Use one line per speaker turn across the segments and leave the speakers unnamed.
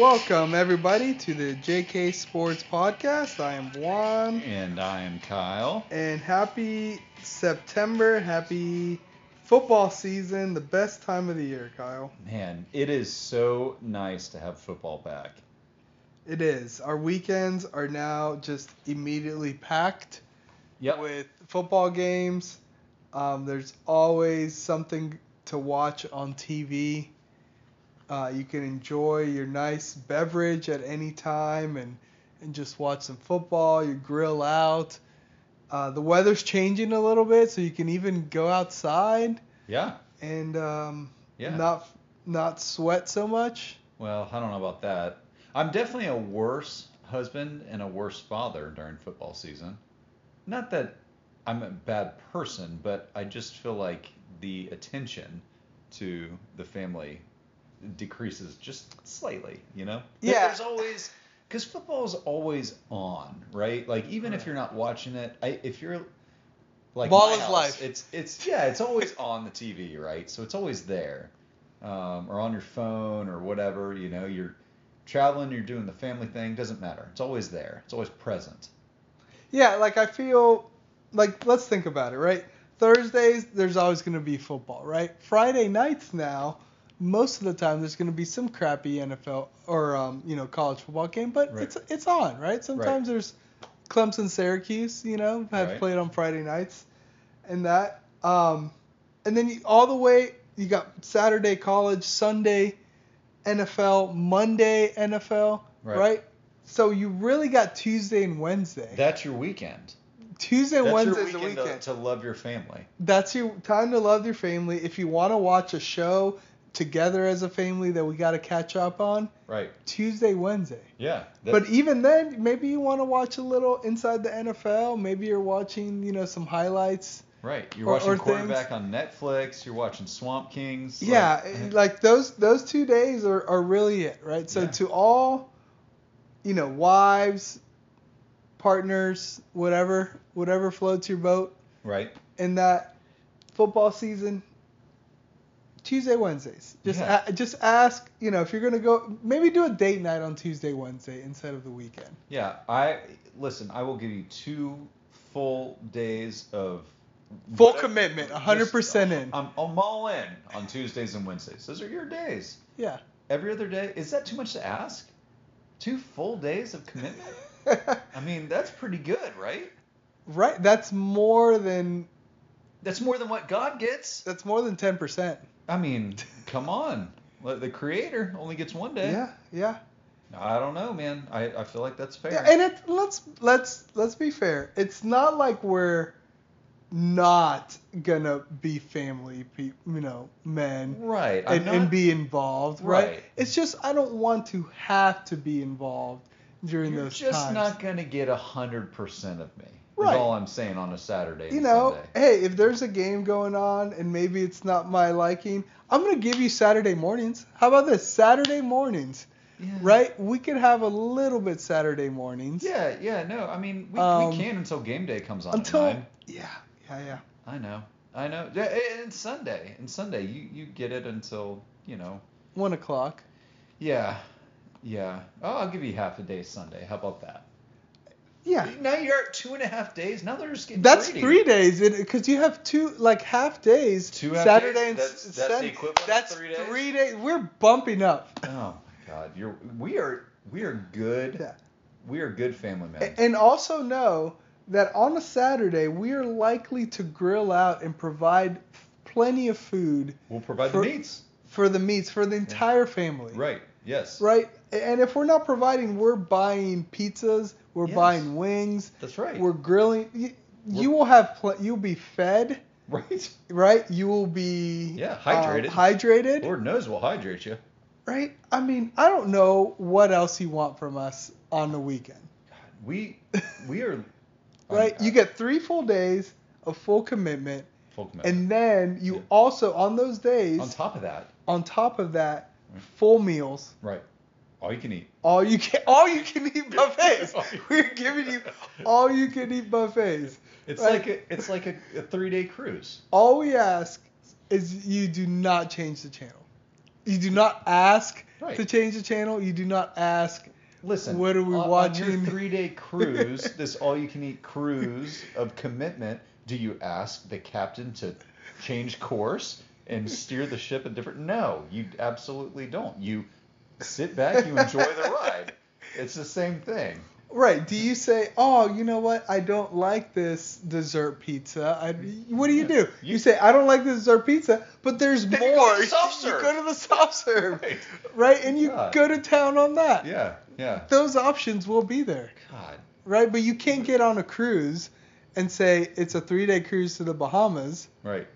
Welcome everybody to the JK Sports Podcast. I am Juan,
And I'm Kyle.
and happy September, happy football season, the best time of the year, Kyle.
Man, it is so nice to have football back.
It is. Our weekends are now just immediately packed
Yep.
with football games. Um, there's always something to watch on TV. Uh, you can enjoy your nice beverage at any time and, and just watch some football. You grill out. Uh, the weather's changing a little bit, so you can even go outside
Yeah.
and um,
Yeah.
not not sweat so much.
Well, I don't know about that. I'm definitely a worse husband and a worse father during football season. Not that I'm a bad person, but I just feel like the attention to the family decreases just slightly, you know?
Yeah.
There's always because football is always on, right? Like even if you're not watching it, I, if you're like
Ball is
house,
life.
It's it's yeah, it's always on the TV, right? So it's always there, um, or on your phone or whatever. You know, you're traveling, you're doing the family thing, doesn't matter. It's always there. It's always present.
Yeah, like I feel like let's think about it, right? Thursdays there's always going to be football, right? Friday nights now, most of the time there's going to be some crappy NFL or um, you know college football game, but
Right.
it's it's on, right? Sometimes there's Clemson, Syracuse, you know, have
Right.
played on Friday nights, and that, um, and then you, all the way you got Saturday college, Sunday NFL, Monday NFL,
Right.
right? So you really got Tuesday and Wednesday.
That's your weekend.
Tuesday and
That's
Wednesday
your
is the
weekend, to-
weekend.
To, love your family.
That's your time to love your family. If you want to watch a show together as a family that we got to catch up on,
Right.
Tuesday, Wednesday.
Yeah.
But even then, maybe you want to watch a little inside the NFL. Maybe you're watching, you know, some highlights.
right. You're
or-
watching
or
quarterback on Netflix. You're watching Swamp Kings. like-
yeah, like those those two days are, are really it, right? So
Yeah.
to all, you know, wives, partners, whatever, whatever floats your boat,
right.
in that football season Tuesday Wednesdays just
Yeah.
a, just ask you know if you're gonna go maybe do a date night on Tuesday Wednesday instead of the weekend
Yeah, I listen. I will give you two full days of
Full commitment, 100% in.
I'm, I'm all in on Tuesdays and Wednesdays. Those are your days.
yeah
Every other day. Is that too much to ask? Two full days of commitment? I mean, that's pretty good, right?
right that's more than
That's more than what God gets.
that's more than 10%
I mean, come on. The Creator only gets one day.
yeah yeah
I don't know, man. I, I feel like that's fair.
yeah and it let's let's let's be fair it's not like we're not gonna be family pe- you know men
right.
And,
not,
and be involved, right?
Right.
It's just I don't want to have to be involved during
You're
those
just
times.
not gonna get a hundred percent of me.
Right.
All I'm saying on a Saturday.
you know,
Sunday.
hey, if there's a game going on and maybe it's not my liking, I'm gonna give you Saturday mornings. How about this? Saturday mornings,
Yeah.
right? We could have a little bit Saturday mornings.
Yeah, yeah, no. I mean, we,
Um,
we can until game day comes on.
Until yeah, yeah, yeah.
I know, I know. Yeah, and Sunday, and Sunday, you you get it until you know.
One o'clock.
Yeah, yeah. Oh, I'll give you half a day Sunday. How about that?
Yeah.
Now you're at two and a half days. Now they're just getting
That's
greedy.
three days because you have two like half days.
Two half
Saturday
days?
and
That's- that's the
Sunday.
equivalent of
That's
three days?
three days. We're bumping up.
Oh my God, you're we are we are good.
Yeah.
We are good family men.
And also know that on a Saturday we are likely to grill out and provide plenty of food
we'll provide
for-
the meats.
for the meats for the entire family.
Right. Yes.
Right? And if we're not providing, we're buying pizzas, we're
Yes.
buying wings,
That's right.
we're grilling. You,
We're-
you will have pl- you'll be fed,
right.
right? You will be
Yeah,
um,
hydrated.
hydrated,
Lord knows we'll hydrate you.
right? I mean, I don't know what else you want from us on the weekend.
We we are
right? You get three full days of full commitment,
full commitment.
and then you
Yeah.
also on those days,
on top of that,
on top of that. Full meals.
right? All you can eat.
All you can, all you can eat buffets. We're giving you all you can eat buffets.
It's
Right.
like a, it's like a, a three day cruise.
All we ask is you do not change the channel. You do not ask
Right.
to change the channel. You do not ask.
Listen,
What are we
on, On
watching?
your three-day cruise, this all-you-can-eat cruise of commitment, do you ask the captain to change course and steer the ship a different? No, you absolutely don't. You sit back, you enjoy the ride. It's the same thing.
Right. Do you say, oh, you know what? I don't like this dessert pizza. I, what do you do? You,
You-
say, I don't like this dessert pizza, but there's
Then you
more.
go
You go to the soft serve.
Right.
Right? And you go to town on that.
Yeah, yeah.
Those options will be there.
God.
Right? But you can't get on a cruise and say it's a three day cruise to the Bahamas
Right.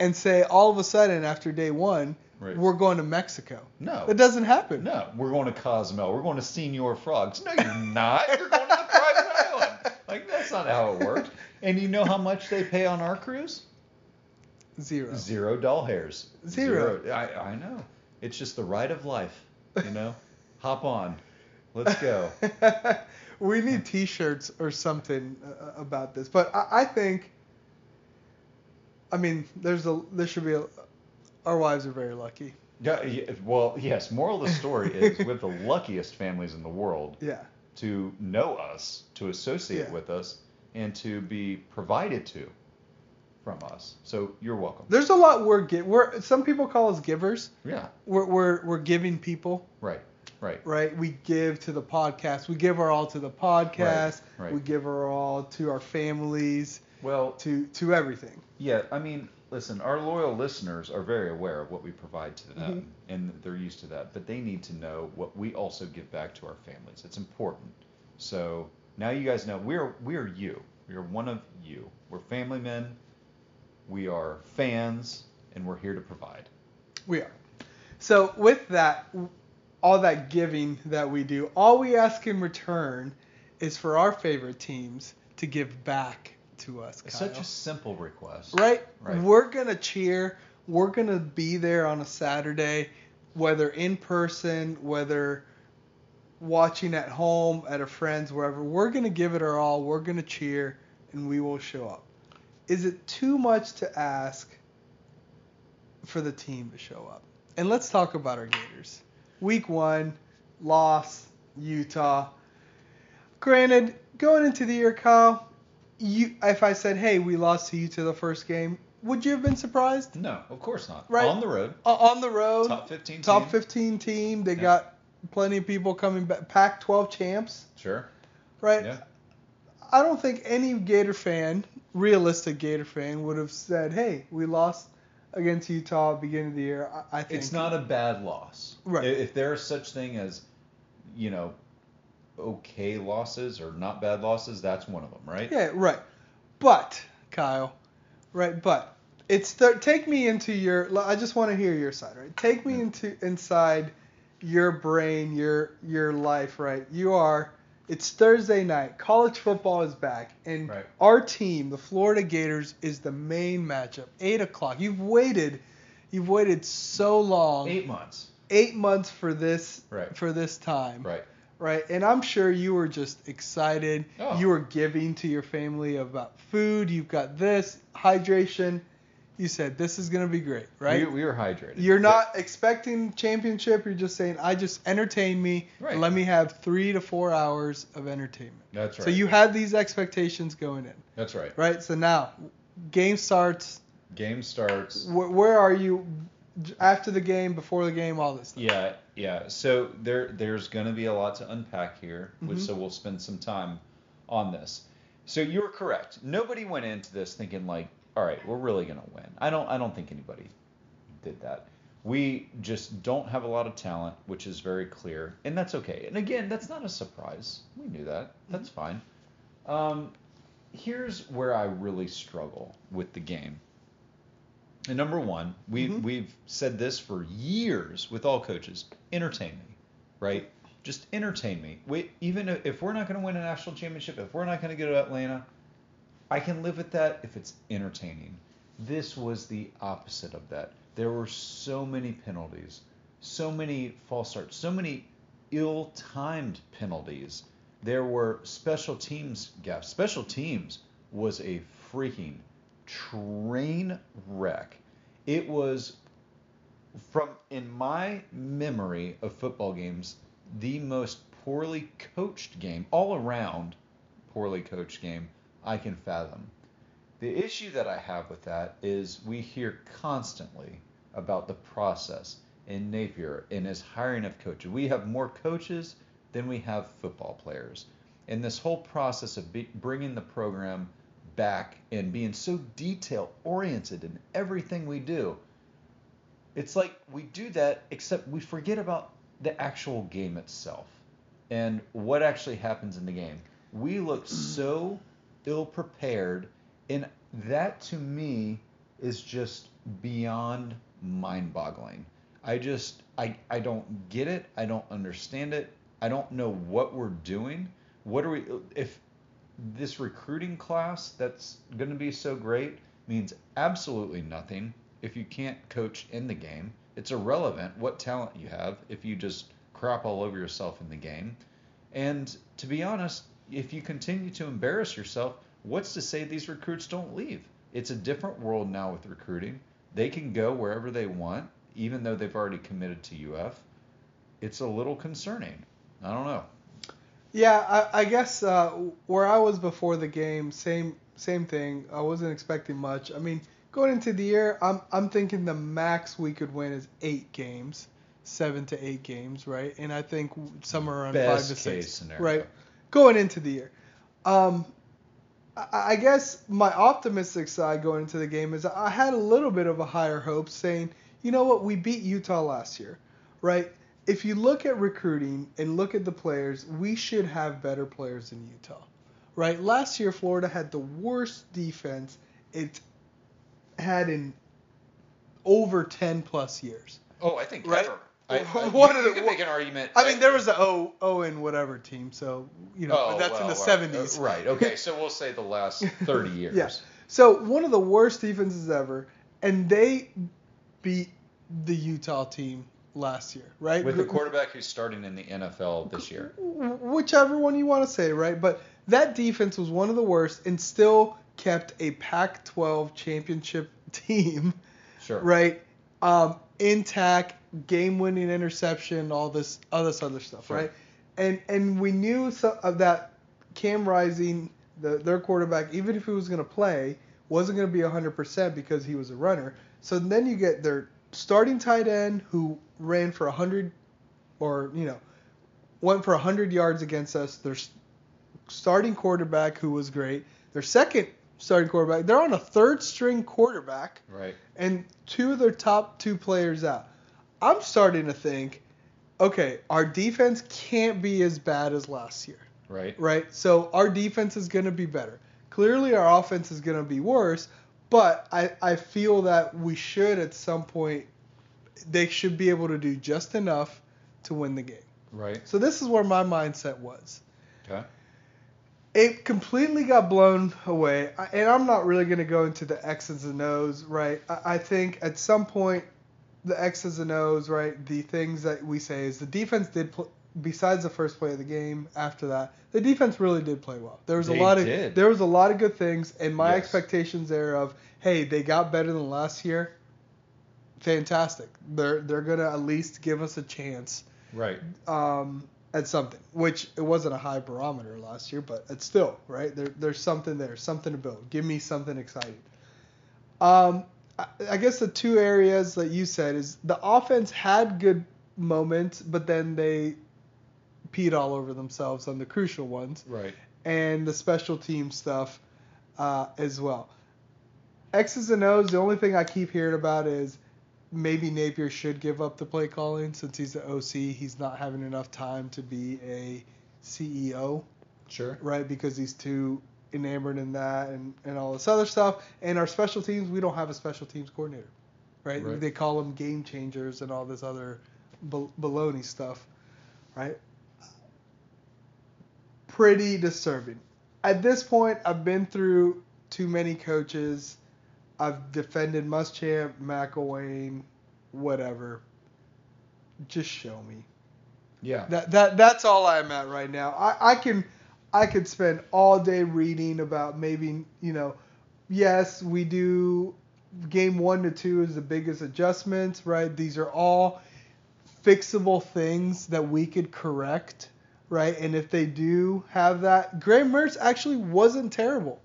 And say all of a sudden after day one,
Right.
we're going to Mexico.
No.
That doesn't happen.
No, we're going to Cozumel. We're going to Senor Frogs. No, you're not. You're going to the private island. Like that's not how it works. And you know how much they pay on our cruise?
Zero.
Zero doll hairs.
Zero.
I, I know. It's just the ride of life. You know. Hop on. Let's go.
we need T-shirts or something uh, about this, but I, I think. I mean, there's a there should be a. Our wives are very lucky.
Yeah, yeah, well, yes. Moral of the story is we have the luckiest families in the world
Yeah.
to know us, to associate
Yeah.
with us, and to be provided to from us. So you're welcome.
There's a lot we're gi- we're some people call us givers.
Yeah.
We're we're we're giving people,
Right. Right.
right? We give to the podcast. We give our all to the podcast.
Right, right.
We give our all to our families,
Well,
to to everything.
yeah. I mean, listen. Our loyal listeners are very aware of what we provide to them,
Mhm.
and they're used to that. But they need to know what we also give back to our families. It's important. So now you guys know we're we're you. We are one of you. We're family men. We are fans, and we're here to provide.
We are. So with that, all that giving that we do, all we ask in return is for our favorite teams to give back to us.
It's
Kyle.
such a simple request.
right?
Right.
We're gonna cheer. We're gonna be there on a Saturday, whether in person, whether watching at home, at a friend's, wherever. We're gonna give it our all. We're gonna cheer, and we will show up. Is it too much to ask for the team to show up? And let's talk about our Gators. Week one, loss, Utah. Granted, going into the year, Kyle, you if I said, "Hey, we lost to Utah the first game," would you have been surprised?
No, of course not.
Right.
On the road,
O- on the road,
top 15
top
team.
15 team. They
Yeah.
got plenty of people coming back. Pac-12 champs,
Sure.
right?
Yeah.
I don't think any Gator fan, realistic Gator fan, would have said, "Hey, we lost against Utah at the beginning of the year." I, I think
It's not a bad loss.
Right.
If there is such thing as, you know, okay losses or not bad losses, that's one of them, right?
Yeah, right. But Kyle, right? But it's the, take me into your. I just want to hear your side, right? Take me into inside your brain, your your life, right? You are. It's Thursday night. College football is back, and
Right.
our team, the Florida Gators, is the main matchup. Eight o'clock. You've waited. You've waited so long.
Eight months.
Eight months for this.
Right.
For this time
Right.
Right? And I'm sure you were just excited.
Oh.
You were giving to your family about food. You've got this hydration. You said this is gonna be great, right?
We, we were hydrated.
You're not expecting championship. You're just saying, I just entertain me.
Right.
Let me have three to four hours of entertainment.
That's right.
So you had these expectations going in,
That's right.
right? So now, game starts.
Game starts.
Where, where are you after the game, before the game, all this stuff?
Yeah, yeah. So there there's going to be a lot to unpack here, which
Mhm.
so we'll spend some time on this. So you're correct. Nobody went into this thinking like, all right, we're really going to win. I don't I don't think anybody did that. We just don't have a lot of talent, which is very clear, and that's okay. And again, that's not a surprise. We knew that. That's fine. Um, here's where I really struggle with the game. And number one, we
Mhm.
we've said this for years with all coaches: entertain me, right? Just entertain me. We, even if we're not going to win a national championship, if we're not going to go to Atlanta, I can live with that if it's entertaining. This was the opposite of that. There were so many penalties, so many false starts, so many ill-timed penalties. There were special teams gaps. Special teams was a freaking train wreck. It was from in my memory of football games, the most poorly coached game, all around poorly coached game I can fathom. The issue that I have with that is we hear constantly about the process in Napier in his hiring of coaches. We have more coaches than we have football players. And this whole process of be, bringing the program back and being so detail oriented in everything we do, it's like we do that except we forget about the actual game itself and what actually happens in the game. We look so ill prepared, and that to me is just beyond mind boggling. I just I I don't get it. I don't understand it. I don't know what we're doing. What are we if this recruiting class that's going to be so great means absolutely nothing if you can't coach in the game. It's irrelevant what talent you have if you just crap all over yourself in the game. And to be honest, if you continue to embarrass yourself, what's to say these recruits don't leave? It's a different world now with recruiting. They can go wherever they want, even though they've already committed to UF. It's a little concerning. I don't know.
Yeah, I, I guess uh, where I was before the game, same same thing. I wasn't expecting much. I mean, going into the year, I'm I'm thinking the max we could win is eight games, seven to eight games, right? And I think somewhere around
Best
five to six,
scenario.
right? Going into the year, um, I, I guess my optimistic side going into the game is I had a little bit of a higher hope, saying, you know what, we beat Utah last year, right? If you look at recruiting and look at the players, we should have better players than Utah, right? Last year, Florida had the worst defense it had in over 10 plus years.
Oh, I think
Right?
ever. I, I,
What
you,
are
you
the-
can make an argument.
I mean, there was a O, o and whatever team, so, you know,
Oh,
that's in the
well,
70s.
uh, right. Okay. So we'll say the last 30 years.
Yeah. So one of the worst defenses ever, and they beat the Utah team last year, right?
With the quarterback who's starting in the NFL this year.
Whichever one you want to say, right? But that defense was one of the worst and still kept a Pac-12 championship team,
Sure.
right? Um, intact, game-winning interception, all this, all this other stuff,
Sure.
right? And and we knew so, of that Cam Rising, the, their quarterback, even if he was going to play, wasn't going to be 100% because he was a runner. So then you get their starting tight end who ran for 100 or, you know, went for 100 yards against us. Their starting quarterback who was great. Their second starting quarterback, they're on a third string quarterback
Right.
and two of their top two players out. I'm starting to think, okay, our defense can't be as bad as last year
Right.
right? So our defense is going to be better. Clearly, our offense is going to be worse, but I, I feel that we should at some point, they should be able to do just enough to win the game.
Right.
So this is where my mindset was.
Okay.
It completely got blown away, and I'm not really going to go into the X's and O's, right? I, I think at some point, the X's and O's, right? The things that we say is the defense did, pl- besides the first play of the game. After that, the defense really did play well. There was
They
a lot of
did.
there was a lot of good things, and my
Yes.
expectations there of hey, they got better than last year. Fantastic. They're they're gonna at least give us a chance
Right.
um, at something, which it wasn't a high barometer last year, but it's still right. There, there's something there, something to build. Give me something exciting. Um, I, I guess the two areas that you said is the offense had good moments, but then they peed all over themselves on the crucial ones,
Right.
and the special team stuff uh, as well. X's and O's. The only thing I keep hearing about is maybe Napier should give up the play calling since he's the OC. He's not having enough time to be a CEO,
Sure.
right? Because he's too enamored in that and, and all this other stuff. And our special teams, we don't have a special teams coordinator, right?
Right.
They call them game changers and all this other baloney stuff, right? Pretty disturbing. At this point, I've been through too many coaches. I've defended Muschamp, McElwain, whatever. Just show me.
Yeah.
That that that's all I'm at right now. I, I can I could spend all day reading about maybe you know, yes we do game one to two is the biggest adjustments, right? These are all fixable things that we could correct, right? And if they do have that, Graham Mertz actually wasn't terrible,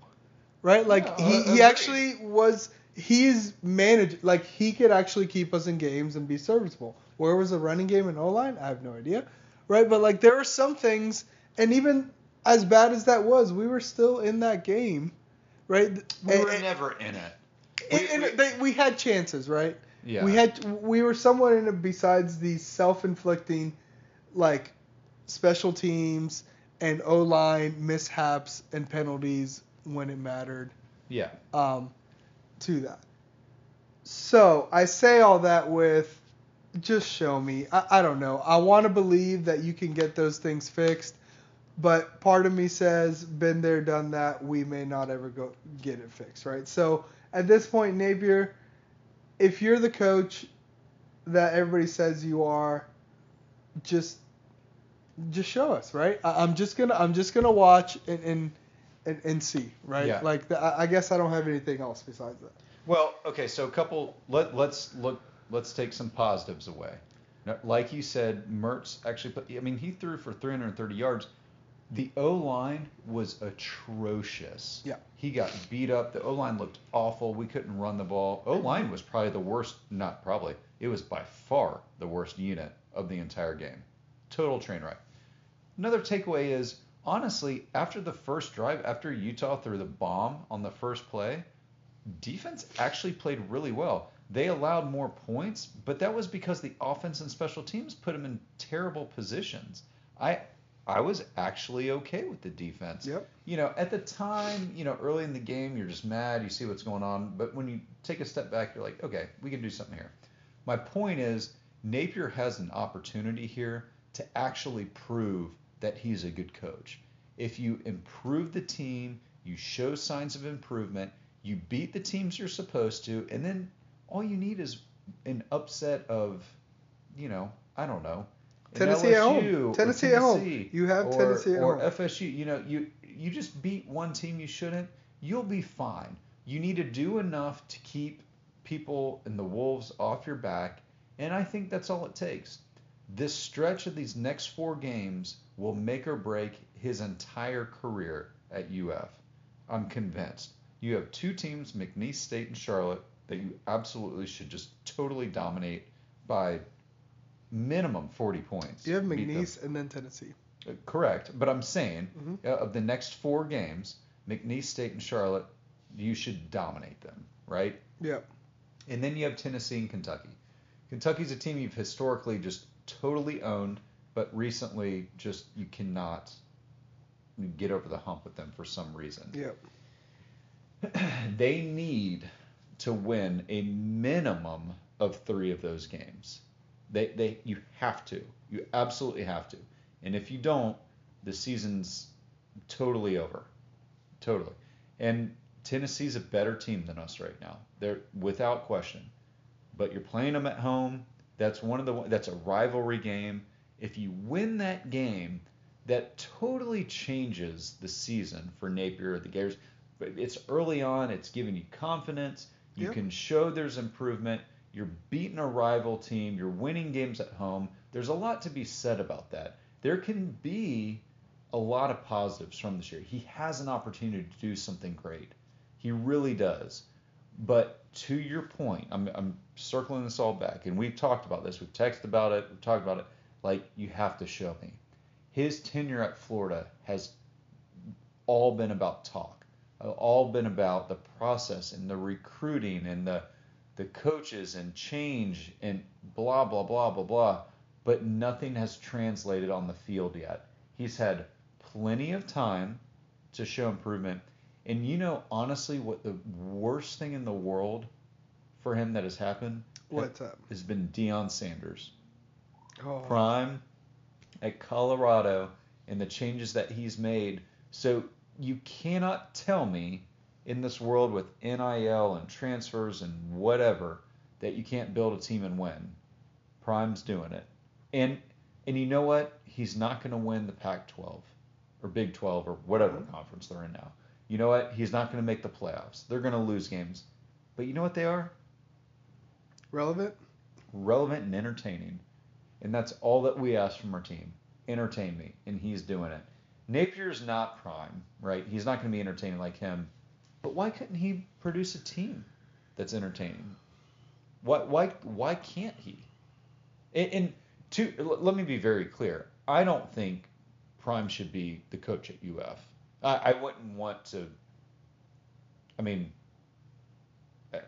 right? Like
No,
he, he actually was. He's managed like he could actually keep us in games and be serviceable. Where was the running game and O line? I have no idea, right? But like there are some things, and even as bad as that was, we were still in that game, right?
We
And-
were
and-
never in it.
and,
We-
and
we-
they, we had chances, right?
Yeah.
We had we were somewhat in it besides the self-inflicting, like, special teams and O line mishaps and penalties when it mattered.
yeah.
Um, to that. So I say all that with, just show me. I, I don't know. I want to believe that you can get those things fixed, but part of me says, been there, done that. We may not ever go get it fixed, right? So at this point, Napier, if you're the coach that everybody says you are, just just show us, right? I, I'm just gonna I'm just gonna watch and and, and, and see, right?
Yeah.
Like the, I I guess I don't have anything else besides that.
Well, okay, so a couple. Let let's look. Let's take some positives away. Now, Like you said, Mertz actually. Put, I mean, he threw for 330 yards. The O line was atrocious.
Yeah.
He got beat up. The O line looked awful. We couldn't run the ball. O line was probably the worst. Not probably. It was by far the worst unit of the entire game. Total train wreck. Another takeaway is honestly, after the first drive, after Utah threw the bomb on the first play, defense actually played really well. They allowed more points, but that was because the offense and special teams put them in terrible positions. I I was actually okay with the defense.
Yep.
You know, at the time, you know, early in the game, you're just mad, you see what's going on, but when you take a step back, you're like, okay, we can do something here. My point is, Napier has an opportunity here to actually prove that he's a good coach. If you improve the team, you show signs of improvement, you beat the teams you're supposed to, and then all you need is an upset of, you know, I don't know.
Tennessee at home.
LSU or
Tennessee at home. You have
or-
Tennessee at
or
home.
FSU. You know, you you just beat one team you shouldn't. You'll be fine. You need to do enough to keep people and the Wolves off your back, and I think that's all it takes. This stretch of these next four games will make or break his entire career at UF. I'm convinced. You have two teams, McNeese State and Charlotte, that you absolutely should just totally dominate by minimum 40 points.
You have. McNeese and then Tennessee.
Uh, Correct, but I'm saying
Mhm.
uh, of the next four games, McNeese State and Charlotte, you should dominate them, right?
Yep.
And then you have Tennessee and Kentucky. Kentucky's a team you've historically just totally owned, but recently just you cannot get over the hump with them for some reason.
Yep.
they need to win a minimum of three of those games. They, they, you have to. You absolutely have to. And if you don't, the season's totally over. Totally. And Tennessee's a better team than us right now. They're without question. But you're playing them at home. That's one of the that's a rivalry game. If you win that game, that totally changes the season for Napier or the Gators. It's early on. It's giving you confidence. You
Yep.
can show there's improvement. You're beating a rival team. You're winning games at home. There's a lot to be said about that. There can be a lot of positives from this year. He has an opportunity to do something great. He really does. But to your point, I'm, I'm circling this all back, and we've talked about this. We've texted about it. We've talked about it. Like, you have to show me. His tenure at Florida has all been about talk, uh, all been about the process and the recruiting and the the coaches and change and blah blah blah blah blah. But nothing has translated on the field yet. He's had plenty of time to show improvement. And you know, honestly, what the worst thing in the world for him that has happened
What's up?
has been Deion Sanders
Oh.
prime at Colorado and the changes that he's made. So you cannot tell me in this world with NIL and transfers and whatever that you can't build a team and win. Prime's doing it. And and you know what? He's not going to win the Pac-12 or Big 12 or whatever mm-hmm. conference they're in now. You know what? He's not going to make the playoffs. They're going to lose games. But you know what they are?
Relevant?
Relevant and entertaining. And that's all that we ask from our team. Entertain me. And he's doing it. Napier's not prime, right? He's not going to be entertaining like him. But why couldn't he produce a team that's entertaining? Why why why can't he? And, and to let me be very clear. I don't think Prime should be the coach at UF. I, I wouldn't want to. I mean, uh,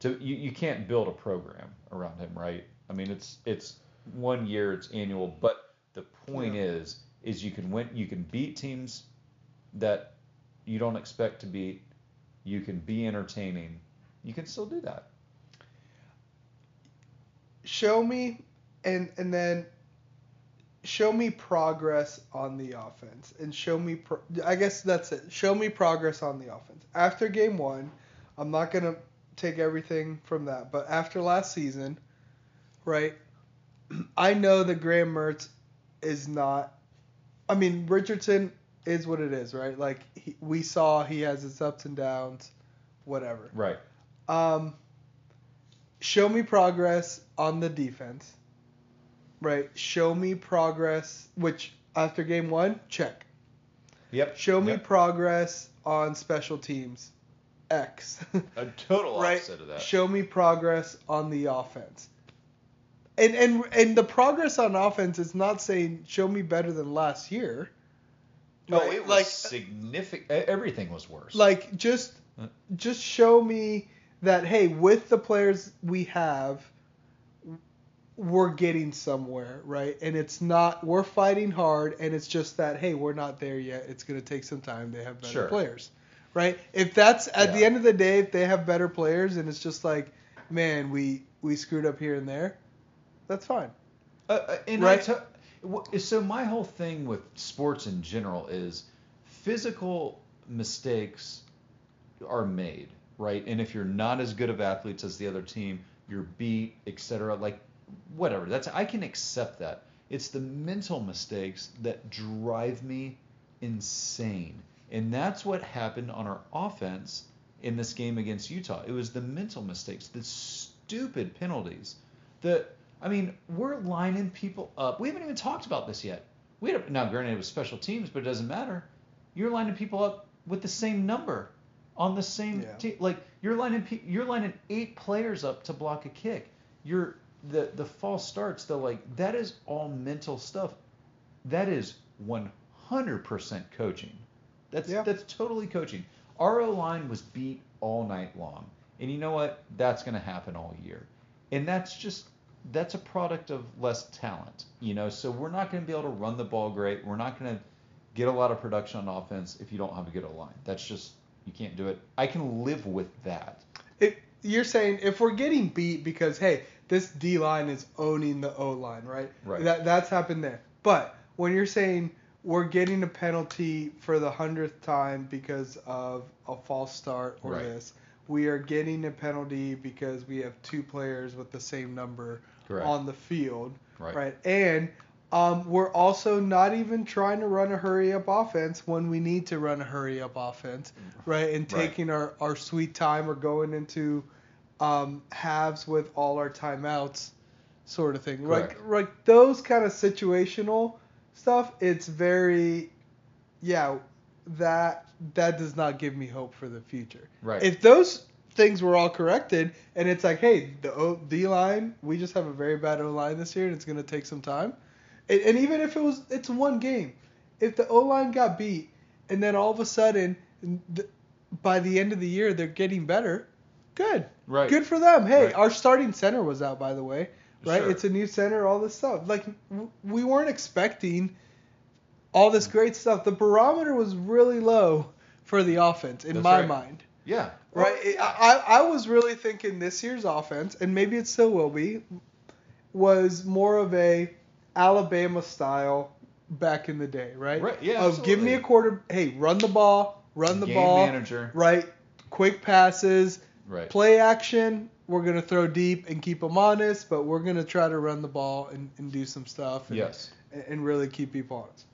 to you, you can't build a program around him, right? I mean, it's it's one year, it's annual, but the point
Yeah.
is is you can win, you can beat teams that you don't expect to beat. You can be entertaining. You can still do that.
Show me, and and then show me progress on the offense, and show me. Pro- I guess that's it. Show me progress on the offense after game one. I'm not gonna take everything from that, but after last season, right? I know that Graham Mertz is not. I mean, Richardson is what it is, right? Like he, we saw, he has his ups and downs, whatever.
Right.
Um, show me progress on the defense. Right. Show me progress, which after game one, check.
Yep.
Show me
Yep.
progress on special teams, X.
a total
right.
opposite of that.
Show me progress on the offense. And and and the progress on offense is not saying show me better than last year.
no,
Right,
it was
like-
significant. Everything was worse.
Like just
uh.
just show me that hey, with the players we have, we're getting somewhere, right? And it's not we're fighting hard, and it's just that hey, we're not there yet. It's gonna take some time. They have better
Sure.
players, right? If that's at the end of the day, if they have better players, and it's just like, man, we we screwed up here and there, that's fine.
Uh, uh, and
Right.
To- so my whole thing with sports in general is physical mistakes are made, right? And if you're not as good of athletes as the other team, you're beat, etc. Like whatever. That's I can accept that. It's the mental mistakes that drive me insane. And that's what happened on our offense in this game against Utah. It was the mental mistakes, the stupid penalties. The I mean, we're lining people up. We haven't even talked about this yet. We had now, granted, it was special teams, but it doesn't matter. You're lining people up with the same number on the same
Yeah.
team. Like you're lining you're lining eight players up to block a kick. You're the the false starts. The like that is all mental stuff. That is 100% coaching. That's
Yeah.
that's totally coaching. Our O line was beat all night long, and you know what? That's going to happen all year, and that's just that's a product of less talent. You know, so we're not going to be able to run the ball great. We're not going to get a lot of production on offense if you don't have a good O line. That's just you can't do it. I can live with that.
It, you're saying if we're getting beat because hey, this D line is owning the O line, right?
Right.
That that's happened there. But when you're saying we're getting a penalty for the hundredth time because of a false start or
Right.
this, we are getting a penalty because we have two players with the same number
Correct.
on the field,
Right. right?
And um, we're also not even trying to run a hurry up offense when we need to run a hurry up offense, right? And
Right.
taking our, our sweet time or going into um, halves with all our timeouts, sort of thing. Like
Correct.
like those kind of situational stuff. It's very, yeah, that that does not give me hope for the future.
Right.
If those things were all corrected, and it's like, hey, the o, D line, we just have a very bad O line this year, and it's gonna take some time. And, and even if it was, it's one game. If the O line got beat, and then all of a sudden, th- by the end of the year, they're getting better. Good.
Right.
Good for them. Hey,
Right.
our starting center was out, by the way. Right.
Sure.
It's a new center. All this stuff. Like w- we weren't expecting all this great stuff. The barometer was really low for the offense in
That's
my
right.
mind.
Yeah.
Right. It- I, I was really thinking this year's offense, and maybe it still will be, was more of a Alabama style back in the day, right?
Right, yeah,
Of give me a quarter. Hey, run the ball, run the
Game
ball.
manager.
Right. Quick passes.
Right.
Play action. We're gonna throw deep and keep them honest, but we're gonna try to run the ball and, and do some stuff. And,
Yes.
And really keep people honest.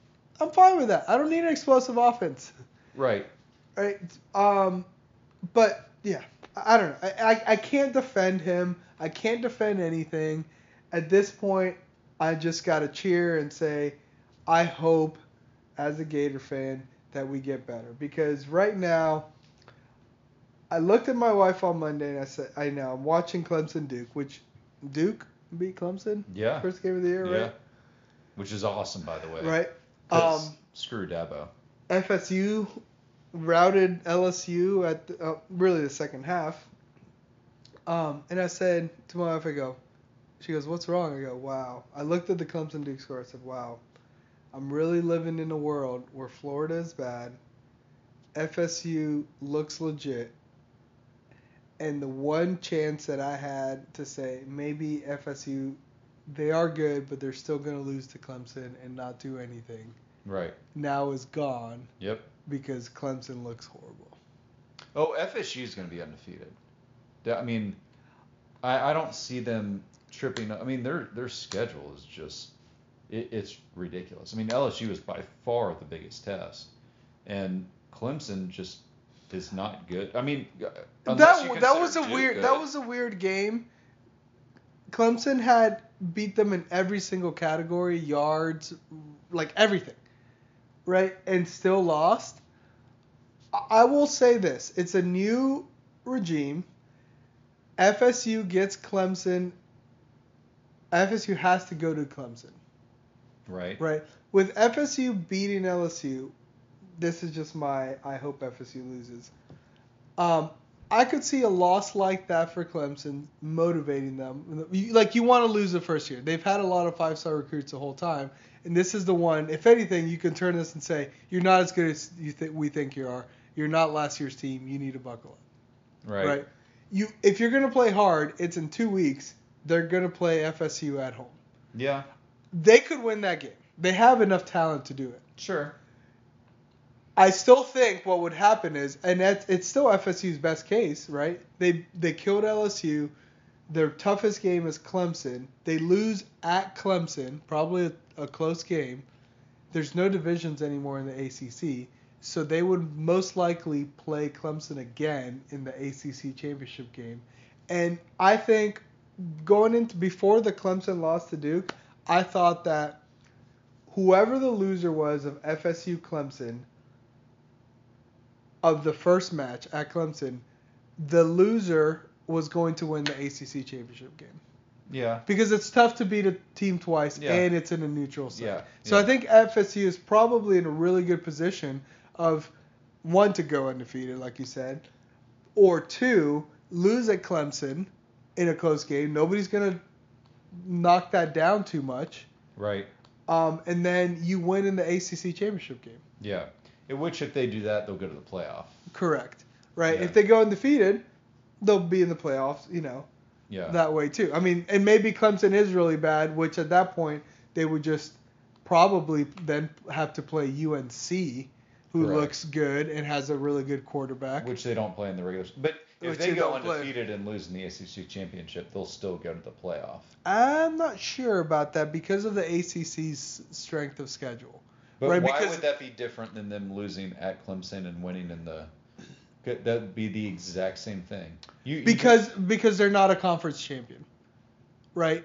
I'm fine with that. I don't need an explosive offense.
Right.
Right. Um, but yeah, I don't know. I, I, I can't defend him. I can't defend anything. At this point, I just got to cheer and say, I hope, as a Gator fan, that we get better. Because right now, I looked at my wife on Monday and I said, I know, I'm watching Clemson Duke, which Duke beat Clemson?
Yeah.
First game of the year, right?
yeah.
right?
Which is awesome, by the way.
Right. Um,
screw Dabo.
FSU routed LSU at the, uh, really the second half. Um, and I said to my wife, I go, she goes, what's wrong? I go, wow. I looked at the Clemson Duke score. I said, wow, I'm really living in a world where Florida is bad, FSU looks legit, and the one chance that I had to say maybe FSU, they are good, but they're still going to lose to Clemson and not do anything
Right.
now is gone
Yep.
because Clemson looks horrible.
Oh, FSU is going to be undefeated. I mean, I, I don't see them tripping. I mean, their their schedule is just it, it's ridiculous. I mean, LSU is by far the biggest test, and Clemson just is not good. I mean,
That that was a
Duke
weird
good.
that was a weird game. Clemson had beat them in every single category, yards, like everything, right? And still lost. I will say this: it's a new regime. FSU gets Clemson. FSU has to go to Clemson.
right.
Right. With FSU beating LSU, this is just my I hope FSU loses. Um, I could see a loss like that for Clemson motivating them. Like you want to lose the first year. They've had a lot of five star recruits the whole time, and this is the one. If anything, you can turn this and say you're not as good as you think we think you are. You're not last year's team. You need to buckle up.
Right.
Right. You if you're gonna play hard, it's in two weeks. They're gonna play FSU at home.
Yeah.
They could win that game. They have enough talent to do it.
Sure.
I still think what would happen is, and that's, it's still FSU's best case, right? They they killed LSU. Their toughest game is Clemson. They lose at Clemson, probably a, a close game. There's no divisions anymore in the ACC, so they would most likely play Clemson again in the ACC championship game. And I think going into before the Clemson loss to Duke, I thought that whoever the loser was of FSU Clemson of the first match at Clemson, the loser was going to win the ACC championship game
Yeah.
because it's tough to beat a team twice
Yeah.
and it's in a neutral site.
Yeah,
So
yeah.
I think FSU is probably in a really good position of one to go undefeated, like you said, or two lose at Clemson in a close game. Nobody's gonna knock that down too much,
Right.
um, and then you win in the ACC championship game.
Yeah. In which, if they do that, they'll go to the playoff.
Correct. Right.
Yeah.
If they go undefeated, they'll be in the playoffs. You know.
Yeah.
that way too. I mean, and maybe Clemson is really bad, which at that point they would just probably then have to play UNC, who
Correct.
looks good and has a really good quarterback.
which they don't play in the regular. But if
Which
they go
don't play.
undefeated and lose in the ACC championship, they'll still go to the playoff.
I'm not sure about that because of the ACC's strength of schedule.
But
Right,
why would that be different than them losing at Clemson and winning in the? That'd be the exact same thing? You you
Because because they're not a conference champion, right?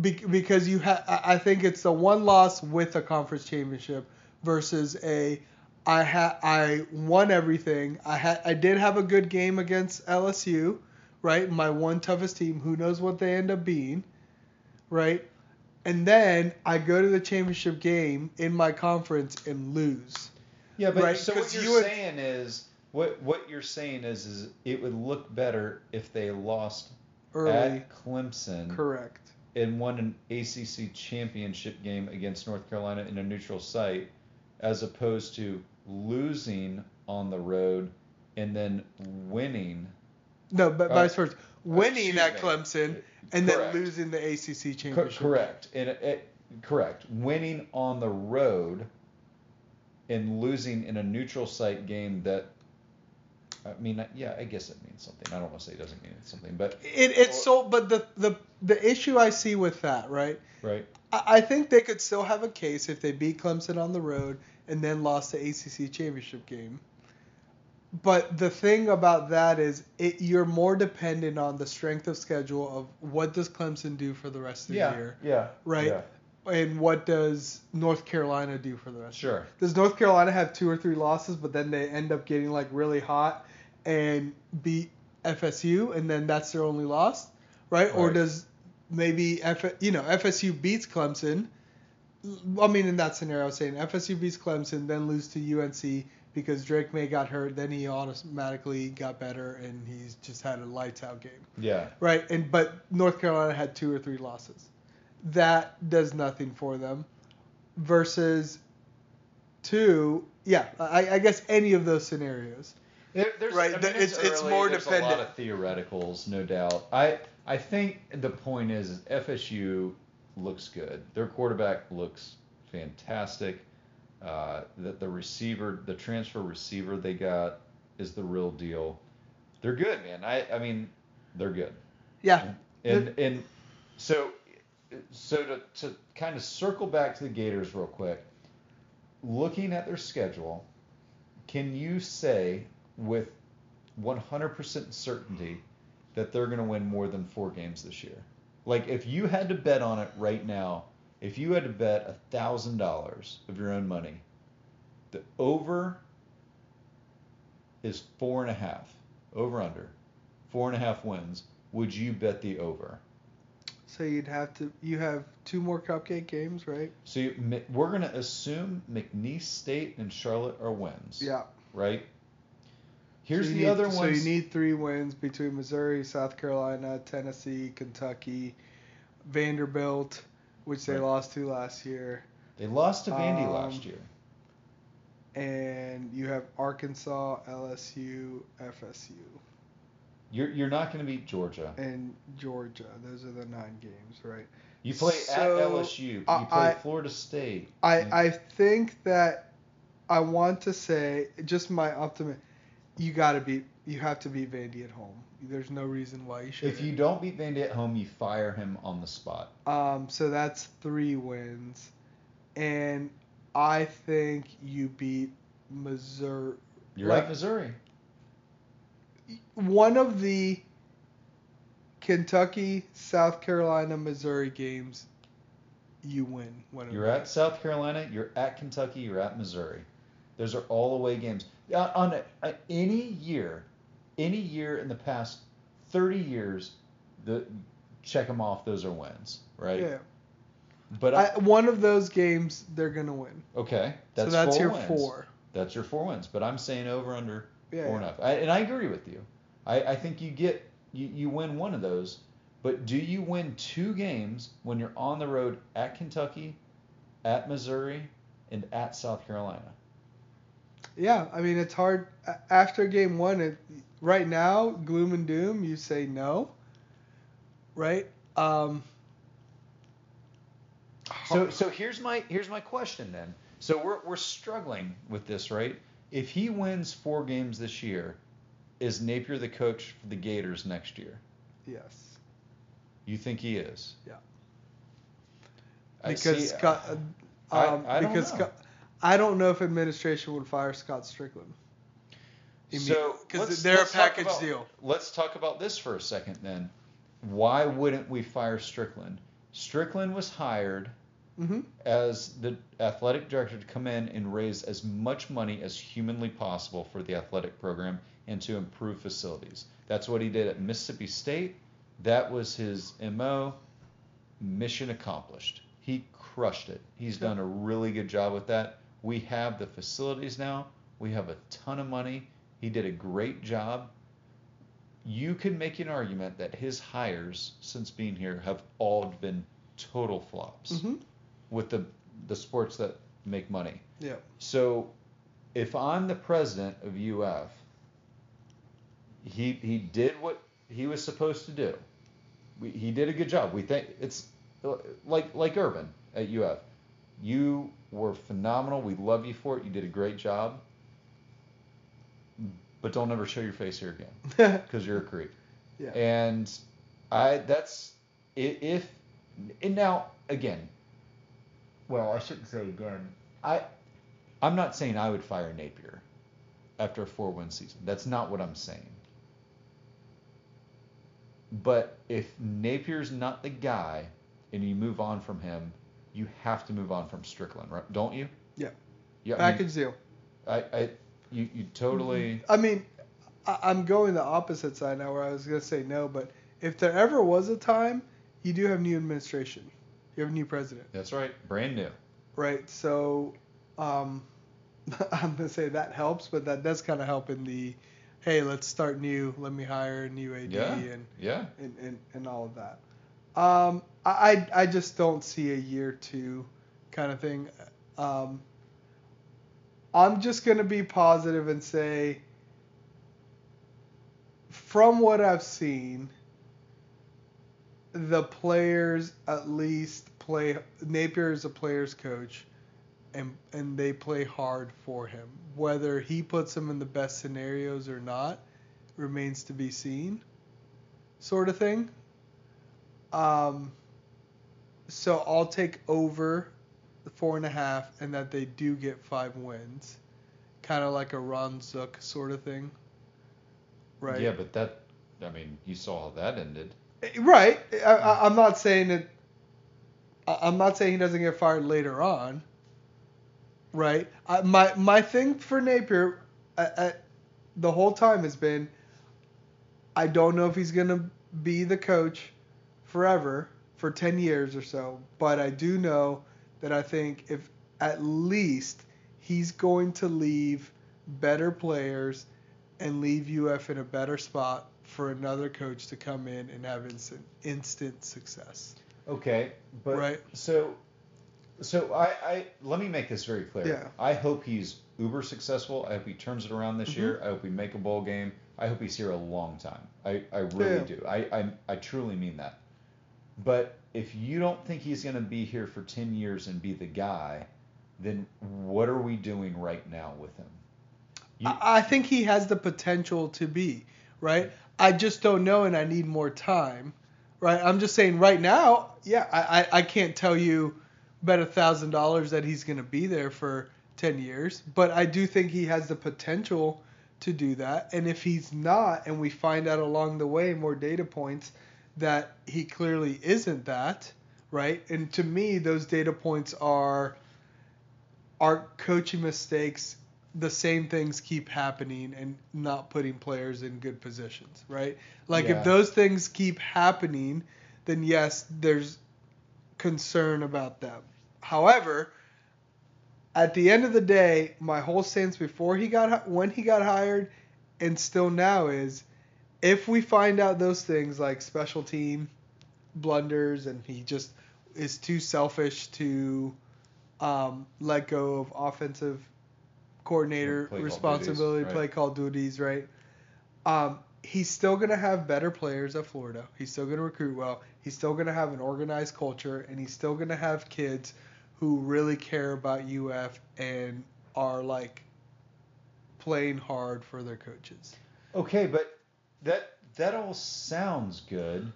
Be, because you have, I think it's a one loss with a conference championship versus a I ha I won everything. I had I did have a good game against LSU, right? My one toughest team. Who knows what they end up being, right? And then I go to the championship game in my conference and lose.
Yeah, but
Right,
so what you're
you would-
saying is what what you're saying is is it would look better if they lost
Early,
at Clemson
correct.
and won an ACC championship game against North Carolina in a neutral site, as opposed to losing on the road and then winning.
No, but
Uh,
vice versa. Winning at. Clemson and
Correct.
then losing the ACC
Co-
championship.
correct. And it, it- correct. Winning on the road and losing in a neutral site game that. I mean, yeah, I guess it means something. I don't want to say it doesn't mean something, but
It, it's so, but the, the the issue I see with that, right?
right.
I, I think they could still have a case if they beat Clemson on the road and then lost the ACC championship game. But the thing about that is it you're more dependent on the strength of schedule of what does Clemson do for the rest of the year,
yeah,
right?
yeah.
And what does North Carolina do for the rest? of the
Sure.
Does North Carolina have two or three losses, but then they end up getting like really hot and beat FSU, and then that's their only loss, right? Or does maybe F, you know FSU beats Clemson? I mean, in that scenario, I was saying FSU beats Clemson, then lose to UNC because Drake Maye got hurt, then he automatically got better, and he's just had a lights out game,
Yeah.
right? And but North Carolina had two or three losses. That does nothing for them. Versus two, yeah, I, I guess any of those scenarios.
There, there's,
Right,
I mean,
th- it's- it's
early,
more
there's
dependent.
a lot of theoreticals, no doubt. I I think the point is, is FSU looks good. Their quarterback looks fantastic. Uh, that the receiver, the transfer receiver they got, is the real deal. They're good, man. I I mean, they're good.
Yeah,
And and so so to to kind of circle back to the Gators real quick, looking at their schedule, can you say with 100% certainty that they're going to win more than four games this year? Like if you had to bet on it right now, if you had to bet a thousand dollars of your own money, the over is four and a half, over under, four and a half wins. Would you bet the over?
so you'd have to you have two more cupcake games, right?
So you, we're going to assume McNeese State and Charlotte are wins.
Yeah.
Right. Here's
So you
the
need-
other
So you need three wins between Missouri, South Carolina, Tennessee, Kentucky, Vanderbilt, which they
Right.
lost to last year,
they lost to Vandy
Um,
last year.
and you have Arkansas, LSU, FSU,
You're you're not going to beat Georgia.
and Georgia. Those are the nine games, right?
You play
So,
at LSU. You
I-
play
I-
Florida State.
I
And-
I think that I want to say just my optimism. You got to beat. You have to beat Vandy at home. There's no reason why you should.
if you don't beat Vandy at home, you fire him on the spot.
Um, so that's three wins, and I think you beat Missouri.
You're
Right.
at Missouri.
One of the Kentucky, South Carolina, Missouri games, you win. One of
You're at South Carolina. You're at Kentucky. You're at Missouri. Those are all away games. On a, a- any year, any year in the past 30 years, the check them off. Those are wins, right?
Yeah.
But
I, one of those games they're gonna win.
okay, that's
so that's
four
your
wins.
four.
That's your four wins. But I'm saying over under
Yeah.
four and a half. I, and I agree with you. I, I think you get you, you win one of those. But do you win two games when you're on the road at Kentucky, at Missouri, and at South Carolina?
Yeah, I mean it's hard after game one. It, right now, gloom and doom. You say no, right? Um,
So so here's my here's my question then. So we're we're struggling with this, right? If he wins four games this year, is Napier the coach for the Gators next year?
yes,
You think he is?
Yeah.
I
because
see-
Scott. uh,
I-
Um,
I don't
because
know.
Scott, I don't know if administration would fire Scott Stricklin.
So
because they're a package
about-
deal.
Let's talk about this for a second then. Why wouldn't we fire Stricklin? Stricklin was hired
hmm
as the athletic director to come in and raise as much money as humanly possible for the athletic program and to improve facilities. That's what he did at Mississippi State. That was his MO. Mission accomplished. He crushed it. He's done a really good job with that. We have the facilities now. We have a ton of money. He did a great job. You can make an argument that his hires since being here have all been total flops
hmm
with the the sports that make money.
Yeah.
So if I'm the president of UF, he he did what he was supposed to do. We, he did a good job. We think it's like like Urban at UF. You were phenomenal. We love you for it. You did a great job. But don't ever show your face here again because you're a creep.
Yeah.
And I that's if and now again. Well, I shouldn't say again. I I'm not saying I would fire Napier. after a four win season. That's not what I'm saying. But if Napier's not the guy and you move on from him, you have to move on from Stricklin, right? Don't you?
Yeah.
Yeah. I mean,
Package deal.
I, I you, you totally
I mean, I, I'm going the opposite side now, where I was gonna say no, but if there ever was a time, you do have new administration, you have a new president,
That's right. Brand new.
right? So, um, I'm gonna say that helps, but that does kind of help in the, hey, let's start new. Let me hire a new AD
Yeah.
and,
Yeah.
and, and and all of that. Um, I I just don't see a year two kind of thing. Um, I'm just gonna be positive and say, from what I've seen, the players at least play. Napier is a player's coach, and and they play hard for him. Whether he puts them in the best scenarios or not remains to be seen, sort of thing. Um, so I'll take over the four and a half, and that they do get five wins, kind of like a Ron Zook sort of thing, right?
Yeah, but that I mean, you saw how that ended.
Right. I, I'm not saying that. I'm not saying he doesn't get fired later on. Right. I, my my thing for Napier, I, I, the whole time has been. I don't know if he's gonna be the coach, forever for ten years or so, but I do know that I think if at least he's going to leave better players and leave UF in a better spot for another coach to come in and have instant instant success.
Okay, but
Right.
so so I, I let me make this very clear.
Yeah.
I hope he's uber successful. I hope he turns it around this
Mhm.
year. I hope we make a bowl game. I hope he's here a long time. I, I really
Yeah.
do. I, I I truly mean that. But if you don't think he's going to be here for 10 years and be the guy, then what are we doing right now with him? You,
I, think he has the potential to be right. I just don't know, and I need more time. Right. I'm just saying right now. Yeah, I I, I can't tell you bet a thousand dollars that he's going to be there for ten years, but I do think he has the potential to do that. And if he's not, and we find out along the way more data points that he clearly isn't that, right? And to me, those data points are are coaching mistakes. The same things keep happening and not putting players in good positions, right? Like
Yeah.
if those things keep happening, then yes, there's concern about them. However, at the end of the day, my whole stance before he got when he got hired and still now is if we find out those things like special team blunders and he just is too selfish to um, let go of offensive coordinator
Play call
responsibility,
duties, right.
play call duties, right? Um, he's still going to have better players at Florida. He's still going to recruit well. He's still going to have an organized culture, and he's still going to have kids who really care about UF and are like playing hard for their coaches.
Okay, but that that all sounds good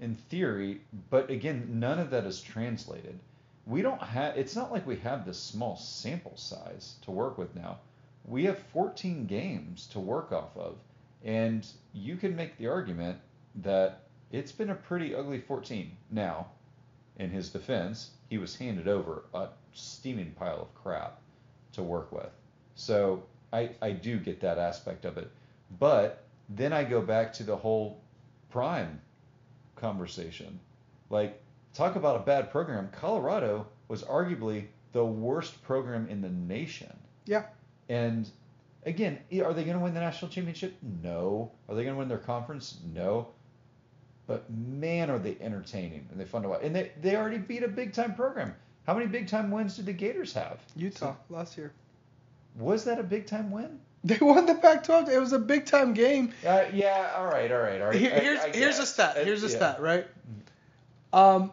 in theory, but again, none of that is translated. We don't have it's not like we have this small sample size to work with now. We have 14 games to work off of, and you can make the argument that it's been a pretty ugly 14. Now, in his defense, he was handed over a steaming pile of crap to work with. So I, I do get that aspect of it. But then I go back to the whole prime conversation. Like, talk about a bad program. Colorado was arguably the worst program in the nation.
Yeah.
And again, are they going to win the national championship? No. Are they going to win their conference? No. But man, are they entertaining and they fun to watch. And they, they already beat a big time program. How many big time wins did the Gators have?
Utah last year.
Was that a big time win?
They won the Pac-12. It was a big time game.
Uh, yeah, all right, all right, all right.
Here-
I-
here's
I
here's a stat. Here's a
yeah.
stat, right? Um,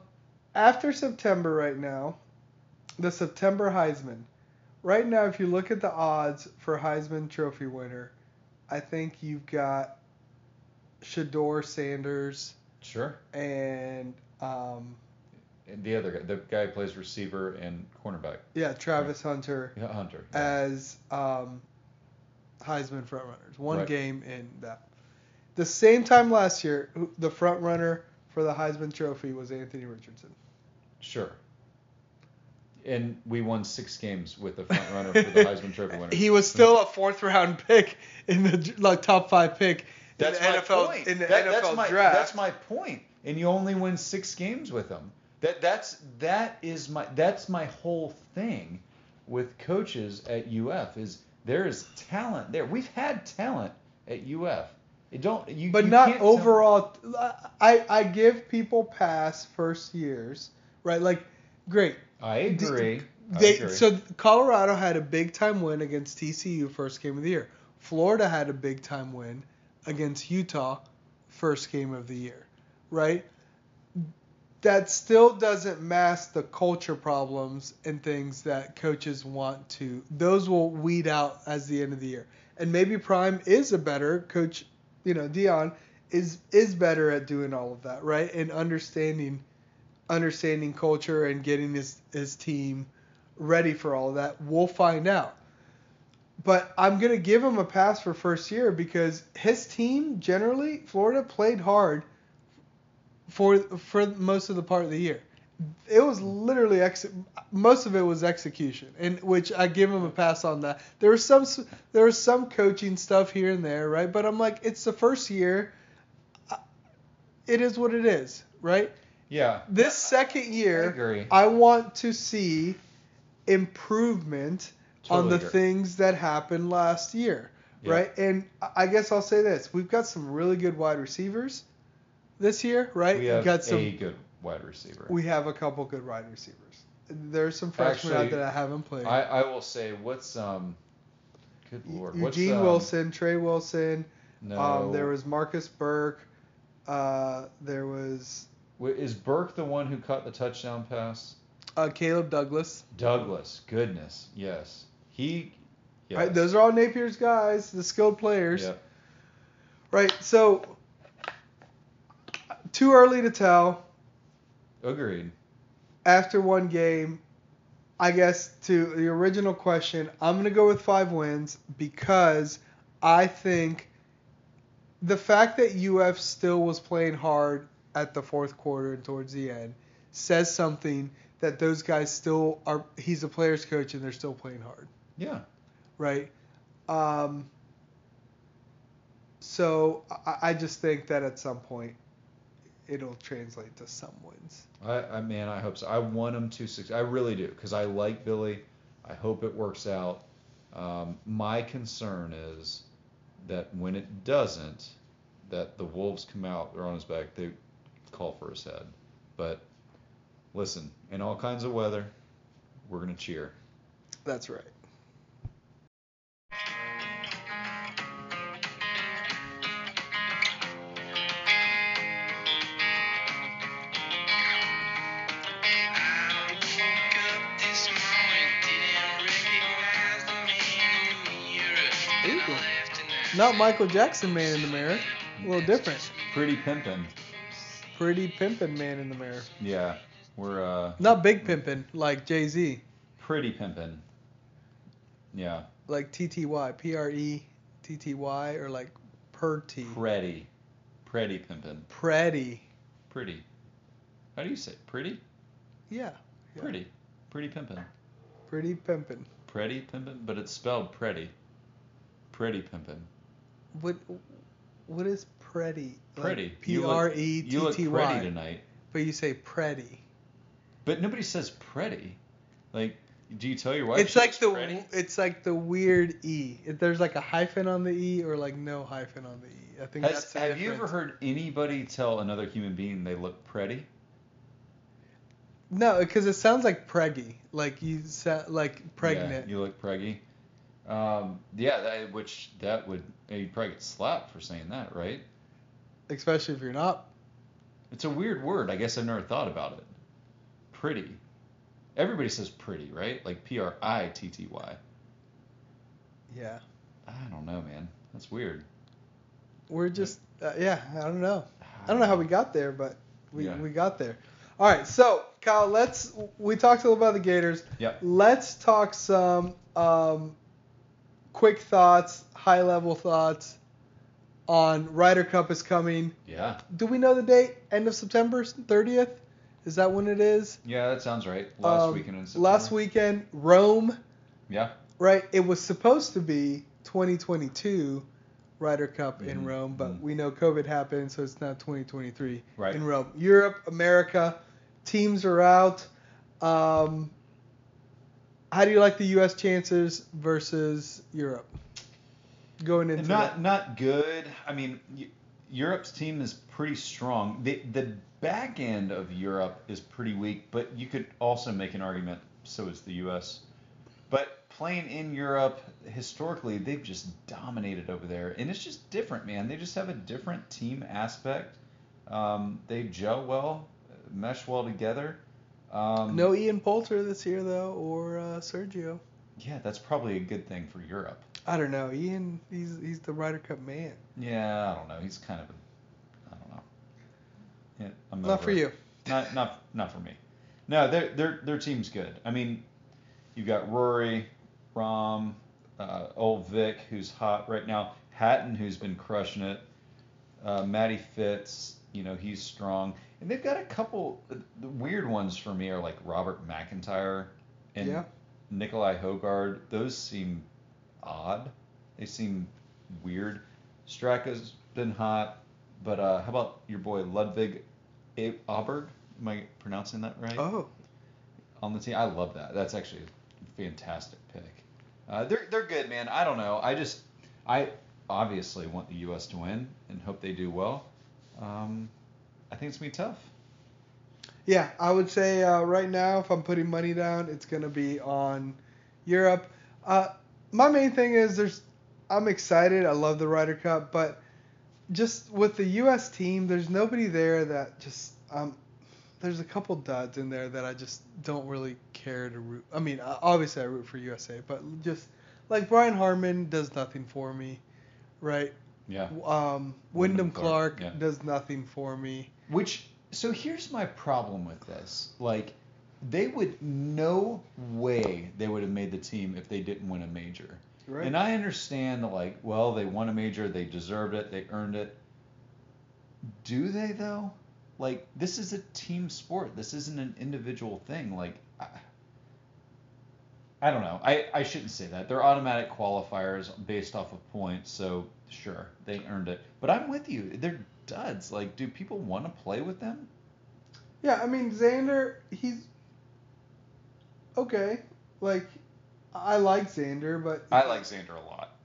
after September, right now, the September Heisman. Right now, if you look at the odds for Heisman Trophy winner, I think you've got Shedeur Sanders
Sure.
and um,
And the other guy, the guy who plays receiver and cornerback,
yeah, Travis Hunter
yeah, Hunter. yeah.
as um, Heisman front runners. One
Right.
game in that. The same time last year, the front runner for the Heisman Trophy was Anthony Richardson.
Sure. And we won six games with the front runner for the Heisman Trophy winner.
He was still a fourth round pick in the like top five pick
That's
in the
my
NFL
point.
in the
That-
NFL
that's my,
draft.
That's my point. And you only win six games with them. That that's that is my that's my whole thing with coaches at UF is there is talent there. We've had talent at UF. It don't you
but
you
not overall. I I give people pass first years, right? Like, great.
I agree. I
They
agree.
so Colorado had a big time win against TCU first game of the year. Florida had a big time win against Utah first game of the year, right? That still doesn't mask the culture problems and things that coaches want to. Those will weed out as the end of the year. And maybe Prime is a better coach. You know, Deion is is better at doing all of that, right? And understanding understanding culture and getting his his team ready for all of that. We'll find out. But I'm gonna give him a pass for first year because his team generally Florida played hard for for most of the part of the year. It was literally ex- most of it was execution, and which I give him a pass on that. There was some there was some coaching stuff here and there, right? But I'm like, it's the first year. Uh, it is what it is, right?
yeah.
This second year,
I agree.
I want to see improvement on the
agree.
things that happened last year,
Yeah.
right? And I guess I'll say this: we've got some really good wide receivers this year, right?
We have
got some.
a good wide receiver.
We have a couple good wide receivers. There's some freshmen out
Actually,
there that haven't played.
I, I will say what's um good lord. what's,
Eugene
um,
Wilson, Trey Wilson.
No.
Um, there was Marcus Burke. Uh, there was
Is Burke the one who caught the touchdown pass?
uh, Caleb Douglas.
Douglas, goodness, yes. He yes.
Right, those are all Napier's guys, the skilled players.
Yeah.
Right. So too early to tell.
Agreed.
After one game, I guess to the original question, I'm gonna go with five wins because I think the fact that UF still was playing hard at the fourth quarter and towards the end says something that those guys still are. He's a players coach and they're still playing hard.
Yeah.
right? Um, so I, I just think that at some point it'll translate to some wins.
I, I man, I hope so. I want him to succeed. I really do because I like Billy. I hope it works out. Um, my concern is that when it doesn't, that the wolves come out, they're on his back, they call for his head. But listen, in all kinds of weather, we're gonna cheer.
That's right. Not Michael Jackson man in the mirror. A little different.
Pretty pimpin'.
Pretty pimpin' man in the mirror.
Yeah, we're uh
Not big pimpin' like Jay Z.
pretty pimpin'. Yeah,
Like TTY. P R E T T Y or like per T.
pretty, pretty pimpin'.
Pretty.
Pretty. How do you say pretty?
Yeah. yeah.
Pretty. Pretty pimpin'.
Pretty pimpin'.
Pretty pimpin', but it's spelled pretty. Pretty pimpin'.
What what is pretty?
Pretty. You look-
R E
You
T
look
T
pretty tonight.
But you say pretty.
But nobody says pretty. Like, do you tell your wife?
it's like the
pretty?
it's like the weird e. If there's like a hyphen on the e or like no hyphen on the e. I think
Has,
that's the
have you ever heard anybody tell another human being they look pretty?
No, because it sounds like preggy. Like you sound like pregnant.
Yeah, you look preggy. Um, yeah, that, which that would you'd probably get slapped for saying that, right?
Especially if you're not.
It's a weird word. I guess I've never thought about it. Pretty. Everybody says pretty, right? Like P R I T T Y.
Yeah.
I don't know, man. That's weird.
We're just uh, yeah. I don't know. I don't know how we got there, but we
Yeah.
we got there. All right, so Kyle, let's we talked a little about the Gators.
Yep.
Let's talk some um, quick thoughts, high level thoughts on Ryder Cup is coming.
Yeah.
Do we know the date? End of September 30th? Is that when it is?
Yeah, that sounds right. Last
Um,
weekend in September.
Last weekend, Rome.
Yeah.
Right. It was supposed to be 2022 Ryder Cup in
Mhm,
Rome, but
mhm.
we know COVID happened, so it's now 2023
Right.
in Rome. Europe, America, teams are out. Um, how do you like the U.S. chances versus Europe going into
not
that?
not good. I mean, Europe's team is pretty strong. The the back end of Europe is pretty weak, but you could also make an argument so is the U.S. But playing in Europe historically, they've just dominated over there, and it's just different, man. They just have a different team aspect. Um, they gel well, mesh well together. Um,
No Ian Poulter this year though, or uh, Sergio.
Yeah, that's probably a good thing for Europe.
I don't know. Ian, he's he's the Ryder Cup man.
Yeah, I don't know. He's kind of a, I don't know. Yeah, I'm
Not for
it.
you.
Not not not for me. No, their their their team's good. I mean, you got Rory, Rahm, uh, old Vic, who's hot right now. Hatton, who's been crushing it. Uh, Matty Fitz, you know, he's strong. And they've got a couple. The weird ones for me are like Robert MacIntyre and
Yeah.
Nicolai Højgaard. Those seem odd. They seem weird. Straka's been hot, but uh, how about your boy Ludvig A- Åberg? Am I pronouncing that right?
Oh,
On the team, I love that. That's actually a fantastic pick. Uh, they're they're good, man. I don't know. I just I obviously want the U.S. to win and hope they do well. Um, I think it's gonna be tough.
Yeah, I would say uh, right now, if I'm putting money down, it's gonna be on Europe. Uh, my main thing is there's, I'm excited. I love the Ryder Cup, but just with the U.S. team, there's nobody there that just um, there's a couple duds in there that I just don't really care to root. I mean, obviously I root for USA, but just like Brian Harman does nothing for me, right?
Yeah.
Um,
Wyndham Clark,
Clark,
yeah.
does nothing for me.
Which so here's my problem with this. Like they would no way they would have made the team if they didn't win a major.
Right.
And I understand like, well, they won a major, they deserved it, they earned it. Do they though? Like this is a team sport. This isn't an individual thing. Like I, don't know. I, I shouldn't say that. They're automatic qualifiers based off of points, so sure, they earned it. But I'm with you. They're duds. Like, do people want to play with them?
Yeah, I mean Xander, he's okay. Like I like Xander, but
I like Xander a lot.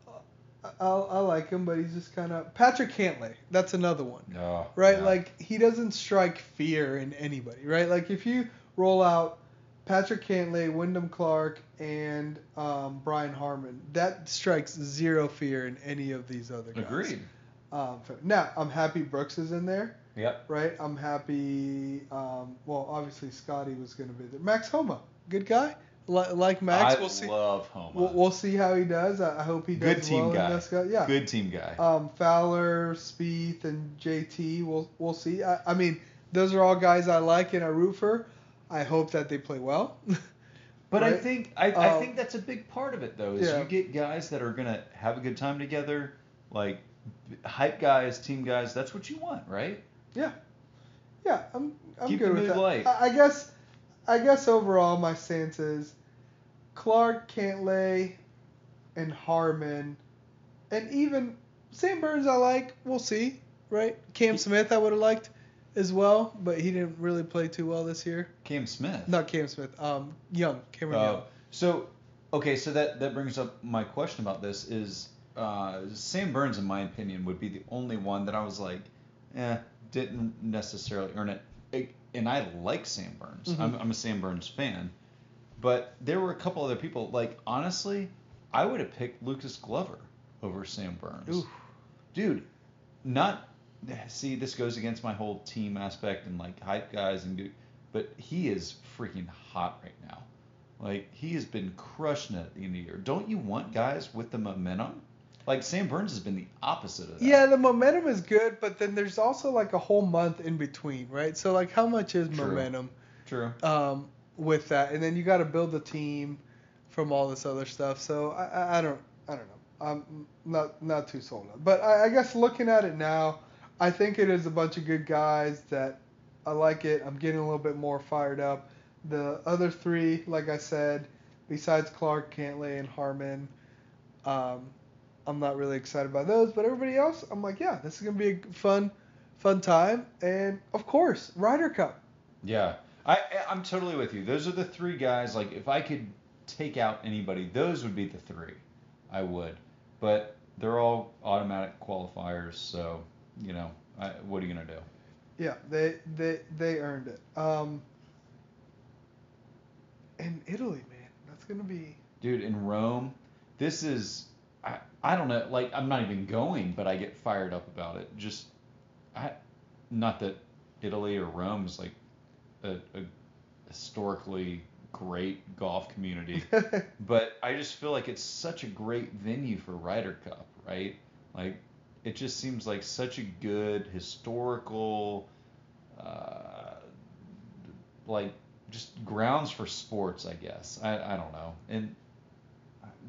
I, I like him, but he's just kind of Patrick Cantlay. That's another one,
No.
right? Like he doesn't strike fear in anybody, right? Like if you roll out Patrick Cantlay, Wyndham Clark, and um, Brian Harman, that strikes zero fear in any of these other guys.
agreed.
Um, now I'm happy Brooks is in there.
Yep.
right? I'm happy. Um, well, obviously Scotty was going to be there. Max Homa, good guy. Li- like Max,
I
we'll see.
love Homa.
We'll, we'll see how he does. I, hope he does
Good team
well
guy.
guy. Yeah.
Good team guy.
Um, Fowler, Spieth, and JT. We'll we'll see. I, I mean, those are all guys I like and I root for. I hope that they play well.
But I think I, I
Um,
think that's a big part of it though. Is
yeah.
you get guys that are gonna have a good time together, like hype guys, team guys. That's what you want, right?
yeah, yeah. I'm I'm
Keep
good with that.
light.
I, I guess I guess overall my stance is Clark, Cantlay, and Harman, and even Sam Burns I like. We'll see, right? Cam Smith I would have liked as well, but he didn't really play too well this year.
Cam Smith.
Not Cam Smith. Um, Young, Cameron
Uh,
Young.
so, okay, so that that brings up my question about this is uh, Sam Burns, in my opinion, would be the only one that I was like, eh, didn't necessarily earn it. And I like Sam Burns.
Mhm.
I'm, I'm a Sam Burns fan, but there were a couple other people. Like honestly, I would have picked Lucas Glover over Sam Burns.
Oof.
Dude, not see this goes against my whole team aspect and like hype guys and do, but he is freaking hot right now. Like he has been crushing it at the end of the year. Don't you want guys with the momentum? Like Sam Burns has been the opposite of that.
Yeah, the momentum is good, but then there's also like a whole month in between, right? So like, how much is
True.
momentum?
True.
um, with that, and then you got to build a team from all this other stuff. So I, I, I don't, I don't know. I'm not not too sold on. But I, I guess looking at it now, I think it is a bunch of good guys that I like it. I'm getting a little bit more fired up. The other three, like I said, besides Clark, Cantlay, and Harman, um, I'm not really excited by those. But everybody else, I'm like, yeah, this is gonna be a fun, fun time. And of course, Ryder Cup.
Yeah, I I'm totally with you. Those are the three guys. Like if I could take out anybody, those would be the three. I would, but they're all automatic qualifiers. So you know, I, what are you gonna do?
Yeah, they they they earned it. Um, and Italy, man, that's gonna be.
Dude, in Rome, this is I I don't know. Like I'm not even going, but I get fired up about it. Just I not that Italy or Rome is like a, a historically great golf community. but I just feel like it's such a great venue for Ryder Cup, right? Like it just seems like such a good historical, uh, like just grounds for sports, I guess. I, I don't know, and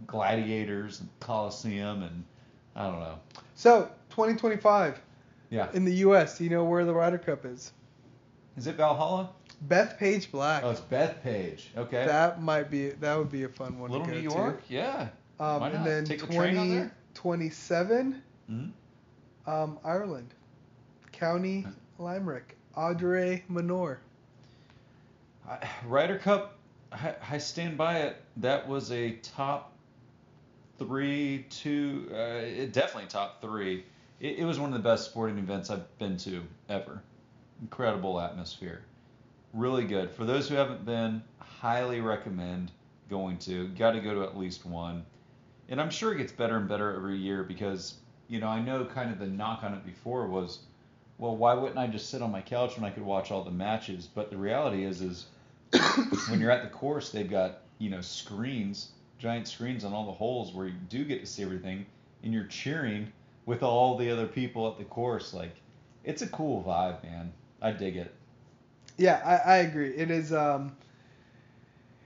gladiators and Coliseum and I don't know.
so 2025
Yeah,
in the U.S. Do you know where the Ryder Cup is?
is it Valhalla?
Bethpage Black.
Oh, it's Bethpage. Okay.
That might be that would be a fun one
Little
to go
New York. Yeah.
Um,
Why
and then
Take the train on there?
2027,
hmm
um, Ireland, County Limerick, Adare Manor.
I- Ryder Cup, I, I stand by it. That was a top three, two, uh, it, definitely top three. It, it was one of the best sporting events I've been to ever. Incredible atmosphere. Really good. For those who haven't been, highly recommend going to. Got to go to at least one. And I'm sure it gets better and better every year because, you know, I know kind of the knock on it before was, well, why wouldn't I just sit on my couch when I could watch all the matches? But the reality is, is when you're at the course, they've got you know screens, giant screens on all the holes where you do get to see everything, and you're cheering with all the other people at the course. Like, it's a cool vibe, man. I dig it.
Yeah, I, I agree. It is, um,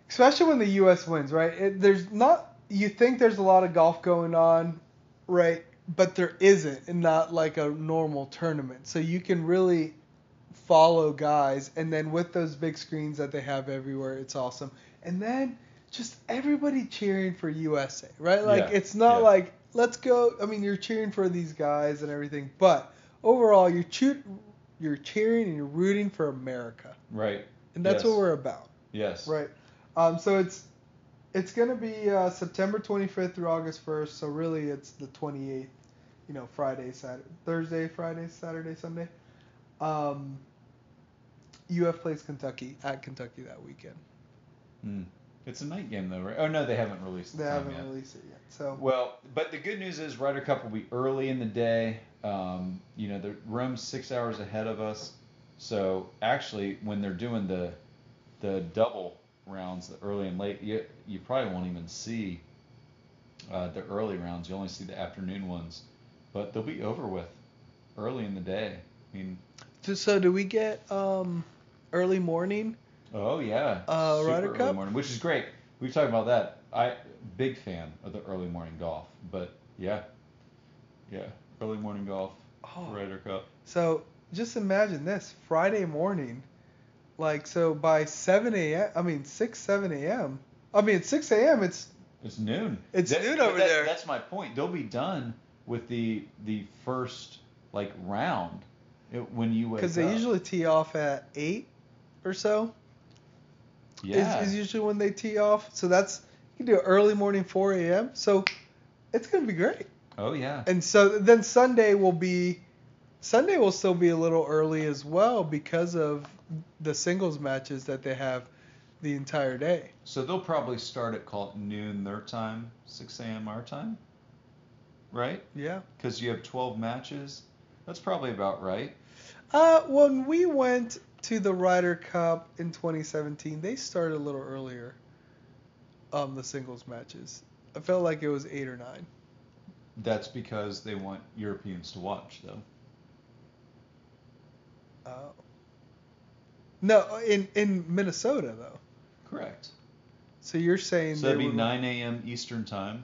especially when the U.S. wins, right? It, there's not, you think there's a lot of golf going on, right? But there isn't, and not like a normal tournament. So you can really follow guys, and then with those big screens that they have everywhere, it's awesome. And then just everybody cheering for USA, right? Like
Yeah,
it's not
yeah.
like let's go. I mean, you're cheering for these guys and everything, but overall, you're cheer- you're cheering and you're rooting for America,
Right.
and that's
Yes.
what we're about,
Yes.
right? Um, so it's it's gonna be uh, September 25th through August 1st. So really, it's the 28th. You know, Friday, Saturday, Thursday, Friday, Saturday, Sunday. Um, UF plays Kentucky at Kentucky that weekend.
Hmm. It's a night game though, right? Oh no, they haven't released the
They haven't
yet.
released it yet. So
Well, but the good news is Ryder Cup will be early in the day. Um, you know, the Rome's six hours ahead of us. So actually, when they're doing the the double rounds, the early and late, you you probably won't even see uh, the early rounds. You only see the afternoon ones, but they'll be over with early in the day. I mean,
So- so do we get um, early morning?
oh yeah,
Uh,
super
Ryder
early
Cup?
morning, which is great. We talked about that. I big fan of the early morning golf, but yeah, yeah, early morning golf.
Oh.
Ryder Cup.
So just imagine this Friday morning, like so by 7 a.m. I mean 6 7 a.m. I mean 6 a.m. It's
It's noon.
It's
That-
noon over
that-
there.
That's my point. They'll be done with the the first like round it, when you wake
because they
up.
usually tee off at eight or so.
yeah.
Is, is usually when they tee off. So that's you can do early morning 4 a.m. So it's gonna be great.
oh yeah.
And so then Sunday will be Sunday will still be a little early as well because of the singles matches that they have the entire day.
So they'll probably start at call it noon their time, 6 a.m. our time, right?
Yeah.
Because you have 12 matches. That's probably about right.
Uh, when we went to the Ryder Cup in 2017, they started a little earlier. Um, the singles matches. I felt like it was eight or nine.
That's because they want Europeans to watch, though.
Oh. No, in in Minnesota though.
Correct.
So you're saying
So that'd be 9 a.m. Eastern time.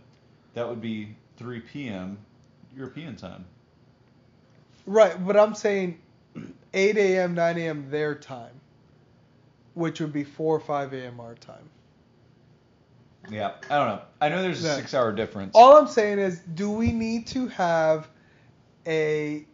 That would be 3 p.m. European time.
Right, but I'm saying 8 a.m., 9 a.m. their time, which would be 4 or 5 a.m. our time.
Yeah, I don't know. I know there's a
Yeah.
six-hour difference.
All I'm saying is, do we need to have a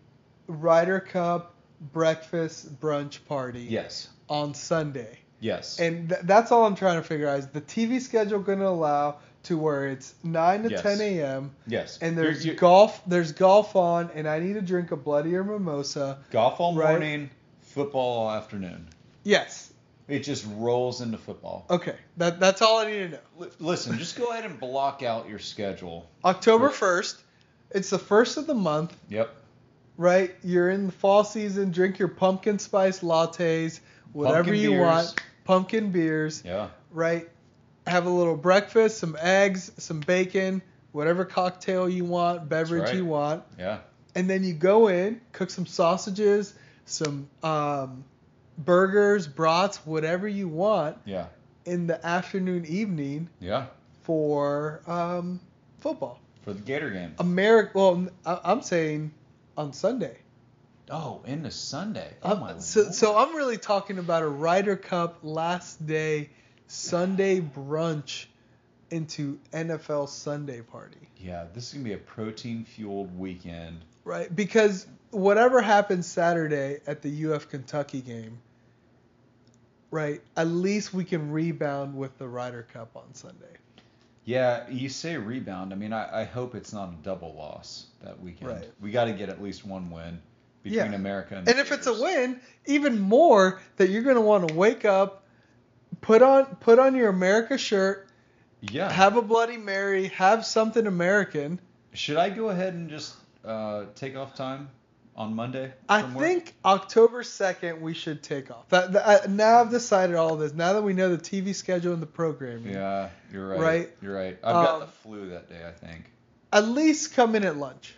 Ryder Cup breakfast brunch party
yes,
on Sunday?
yes,
And th- that's all I'm trying to figure out. Is the TV schedule going to allow to where it's 9 to
Yes.
10 a.m.
yes.
and
You're-
there's
you're-
golf there's golf on and I need to drink a bloody or mimosa.
golf all
right.
morning, football all afternoon.
Yes.
It just rolls into football.
Okay. That that's all I need to know.
Li- Listen, just go ahead and block out your schedule.
October 1st. It's the first of the month,
Yep.
right? You're in the fall season. Drink your pumpkin spice lattes, whatever
Pumpkin
you
beers.
want. Pumpkin beers,
Yeah.
right? Have a little breakfast, some eggs, some bacon, whatever cocktail you want, beverage
right.
you want.
Yeah.
and then you go in, cook some sausages, some um, burgers, brats, whatever you want
Yeah.
in the afternoon, evening
Yeah.
for um, football.
For the Gator game.
America. Well, I- I'm saying on Sunday.
Oh, into Sunday. Oh
Um,
my
so,
Lord.
so I'm really talking about a Ryder Cup last day Sunday brunch into NFL Sunday party.
Yeah, this is gonna be a protein-fueled weekend.
Right, because whatever happens Saturday at the UF Kentucky game, right, at least we can rebound with the Ryder Cup on Sunday.
Yeah, you say rebound. I mean, I, I hope it's not a double loss that weekend.
Right.
We got to get at least one win between
Yeah.
America and.
And if it's a win, even more that you're going to want to wake up, put on put on your America shirt,
yeah.
have a Bloody Mary, have something American.
Should I go ahead and just uh, take off time on Monday?
I
work?
think October 2nd we should take off. That, that I, now I've decided all this. Now that we know the TV schedule and the programming.
Yeah, you're right.
Right?
You're right. I've got
Um,
the flu that day. I think
At least come in at lunch.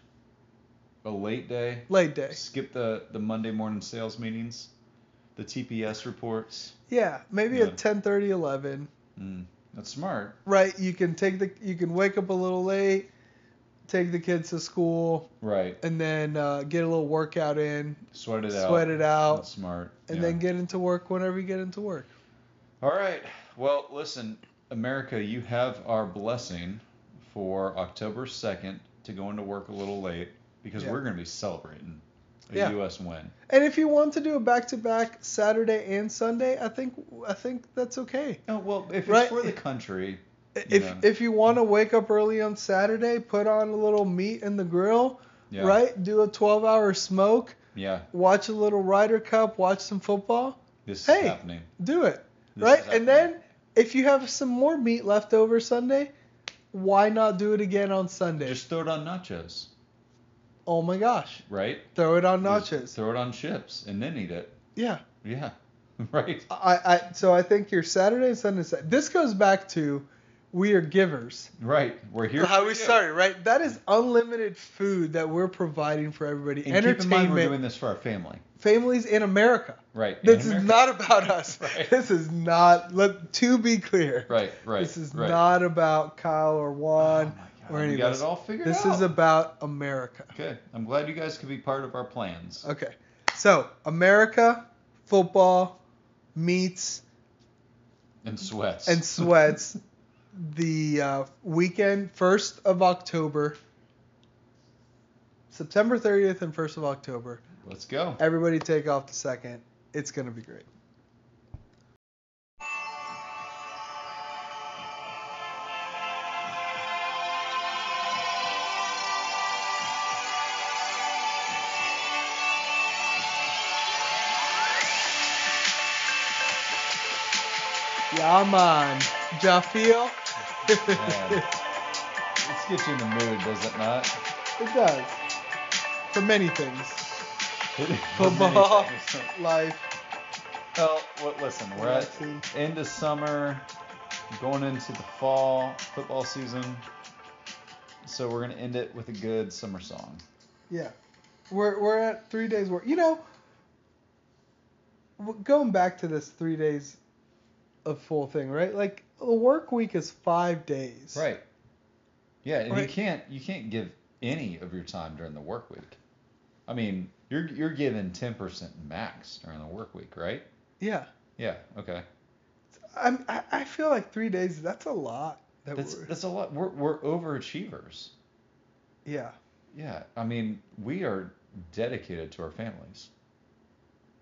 a late day.
Late day.
Skip the the Monday morning sales meetings, the TPS reports.
Yeah, maybe
Yeah.
at 10:30, 11.
Mm, that's smart.
Right, you can take the you can wake up a little late, take the kids to school,
Right.
and then uh, get a little workout in,
Sweat it out.
sweat it out,
That's smart.
and
yeah.
then get into work whenever you get into work.
All right. Well, listen, America, you have our blessing for October 2nd to go into work a little late because
Yeah.
we're going to be celebrating a
Yeah.
U.S. win.
And if you want to do a back-to-back Saturday and Sunday, I think I think that's okay.
Oh, well, if
Right.
it's for the country,
If if you want to wake up early on Saturday, put on a little meat in the grill,
yeah.
right? Do a 12-hour smoke,
Yeah.
watch a little Ryder Cup, watch some football.
This
Hey.
is happening.
Do it.
This
right? And then if you have some more meat left over Sunday, why not do it again on Sunday?
Just throw it on nachos,
oh my gosh.
right?
Throw it on
Just
nachos.
throw it on chips and then eat it.
Yeah.
Yeah. right.
I, I so I think your Saturday and Sunday this goes back to we are givers.
Right. We're here.
How we
you.
started, right? That is unlimited food that we're providing for everybody.
And keep in mind we're doing this for our family.
families in America.
Right. in
This is not about us.
Right.
This is not. Let to be clear.
Right. Right.
This is
right.
not about Kyle or
Oh
Juan
my God,
or any
we
of
got
this.
it all figured
This
out.
This is about America.
Okay, I'm glad you guys could be part of our plans.
Okay. So America, football, meets
And sweats.
and sweats. the uh, weekend, first of October, September 30th and 1st of October.
Let's go.
Everybody take off the second. It's gonna be great. Yeah, man. Jafeel?
Man. Let's you in the mood, does it not?
it does. For many things. Football, life,
Well, well, listen, we're at end of summer, going into the fall football season. So we're gonna end it with a good summer song.
Yeah. We're, we're at three days work. You know, going back to this three days of full thing, right? Like, the work week is five days.
Right. Yeah, and you can't you can't give any of your time during the work week. I mean, you're you're given ten percent max during the work week, right?
Yeah.
Yeah. Okay.
I'm, I I feel like three days. That's a lot. That
That's that's a lot. We're we're overachievers.
yeah.
Yeah. I mean, we are dedicated to our families.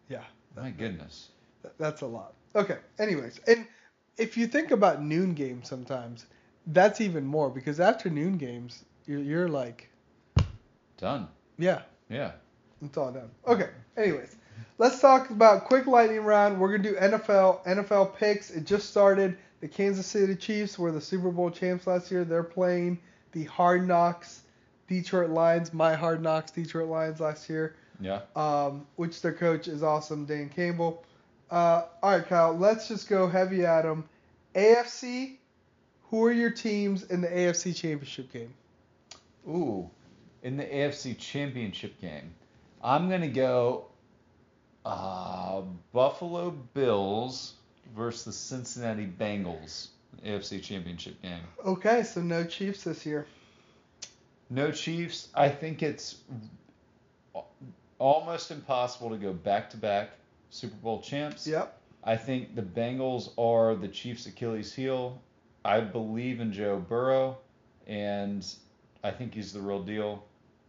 Yeah.
My goodness.
Th- That's a lot. Okay. Anyways, and if you think about noon games, sometimes that's even more because afternoon games, you're, you're like,
Done.
yeah,
Yeah.
it's all done. Okay. Anyways, let's talk about quick lightning round. We're gonna do NFL NFL picks. It just started. The Kansas City Chiefs were the Super Bowl champs last year. They're playing the Hard Knocks Detroit Lions. My Hard Knocks Detroit Lions last year.
Yeah.
um, which their coach is awesome, Dan Campbell. Uh, all right, Kyle, let's just go heavy at them. AFC, who are your teams in the AFC Championship game?
Ooh, in the AFC Championship game, I'm gonna go uh, Buffalo Bills versus the Cincinnati Bengals. AFC Championship game.
Okay, so no Chiefs this year.
No Chiefs. I think it's almost impossible to go back to back Super Bowl champs.
Yep.
I think the Bengals are the Chiefs' Achilles heel. I believe in Joe Burrow, and I think he's the real deal.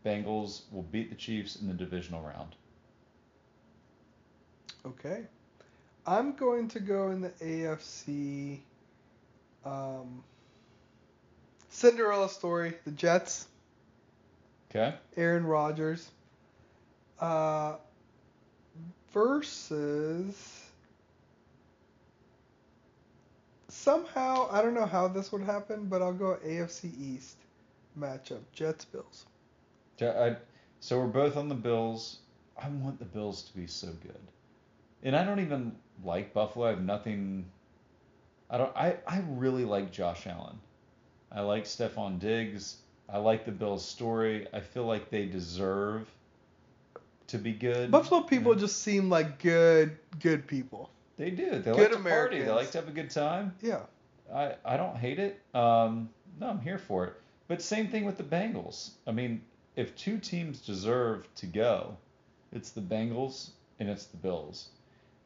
Bengals will beat the Chiefs in the divisional round.
Okay. I'm going to go in the AFC. Um, Cinderella story, the Jets,
Okay?
Aaron Rodgers, uh, versus somehow I don't know how this would happen, but I'll go AFC East matchup Jets Bills.
Ja- I- So we're both on the Bills. I want the Bills to be so good. And I don't even like Buffalo. I have nothing. I don't. I, I really like Josh Allen. I like Stefon Diggs. I like the Bills' story. I feel like they deserve to be good.
Buffalo people just seem like good good people.
They do. They
Good
like to party. They like to have a good time.
Yeah.
I, I don't hate it. Um, no, I'm here for it. But same thing with the Bengals. I mean, if two teams deserve to go, it's the Bengals and it's the Bills.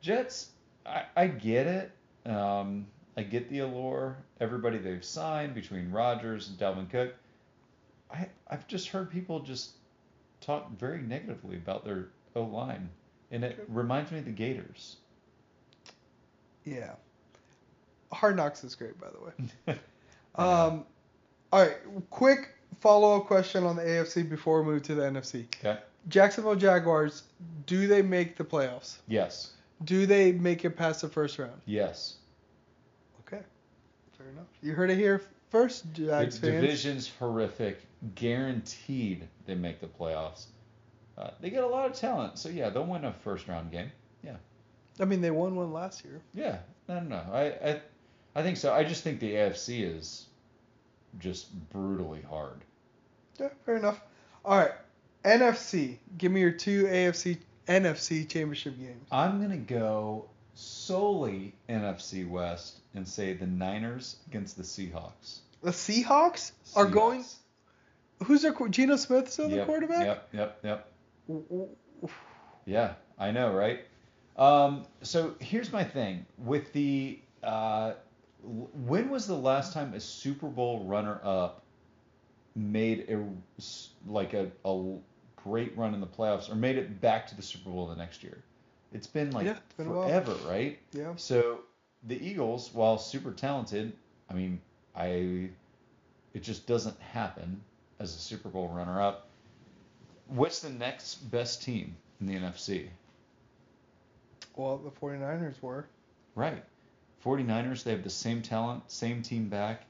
Jets, I, I get it. Um, I get the allure. Everybody they've signed between Rodgers and Dalvin Cook. I I've just heard people just talk very negatively about their O line, and it reminds me of the Gators.
Yeah. Hard Knocks is great, by the way. Um, all right, quick follow up question on the AFC before we move to the NFC.
Okay.
Jacksonville Jaguars, do they make the playoffs?
Yes.
Do they make it past the first round?
Yes.
Okay, fair enough. You heard it here first,
The
Jags fans.
division's horrific. Guaranteed they make the playoffs. Uh, they get a lot of talent, so yeah, they'll win a first round game. Yeah.
I mean, they won one last year.
Yeah, no, no, no. I, I, I think so. I just think the AFC is just brutally hard.
Yeah, fair enough. All right, NFC. Give me your two AFC NFC championship games.
I'm gonna go solely NFC West and say the Niners against the Seahawks.
The Seahawks are going. Who's their Geno Smith still the
Yep,
quarterback?
Yep, yep, yep. Yeah, I know, right? Um, so here's my thing with the uh, when was the last time a Super Bowl runner-up made a like a, a great run in the playoffs or made it back to the Super Bowl the next year? It's been like
Yeah, it's been
forever, right?
Yeah.
So the Eagles, while super talented, I mean, I it just doesn't happen as a Super Bowl runner-up. What's the next best team in the NFC?
Well, the 49ers were.
Right. 49ers, they have the same talent, same team back.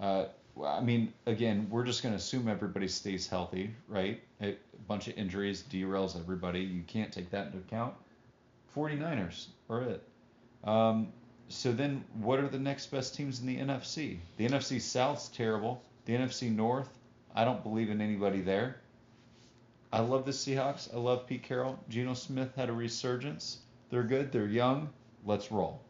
Uh, I mean, again, we're just going to assume everybody stays healthy, right? A, a bunch of injuries derails everybody. You can't take that into account. 49ers are it. Um, so then, what are the next best teams in the NFC? The NFC South's terrible. The NFC North, I don't believe in anybody there. I love the Seahawks. I love Pete Carroll. Geno Smith had a resurgence. They're good. They're young. Let's roll.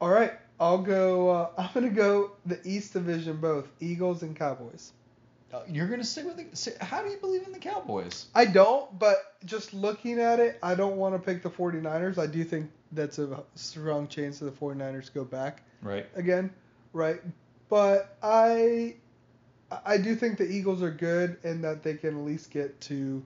All right, I'll go. Uh, I'm gonna go the East Division, both Eagles and Cowboys.
Uh, You're gonna stick with the. How do you believe in the Cowboys?
I don't, but just looking at it, I don't want to pick the 49ers. I do think that's a strong chance that the 49ers go back
Right.
again, right? But I I do think the Eagles are good and that they can at least get to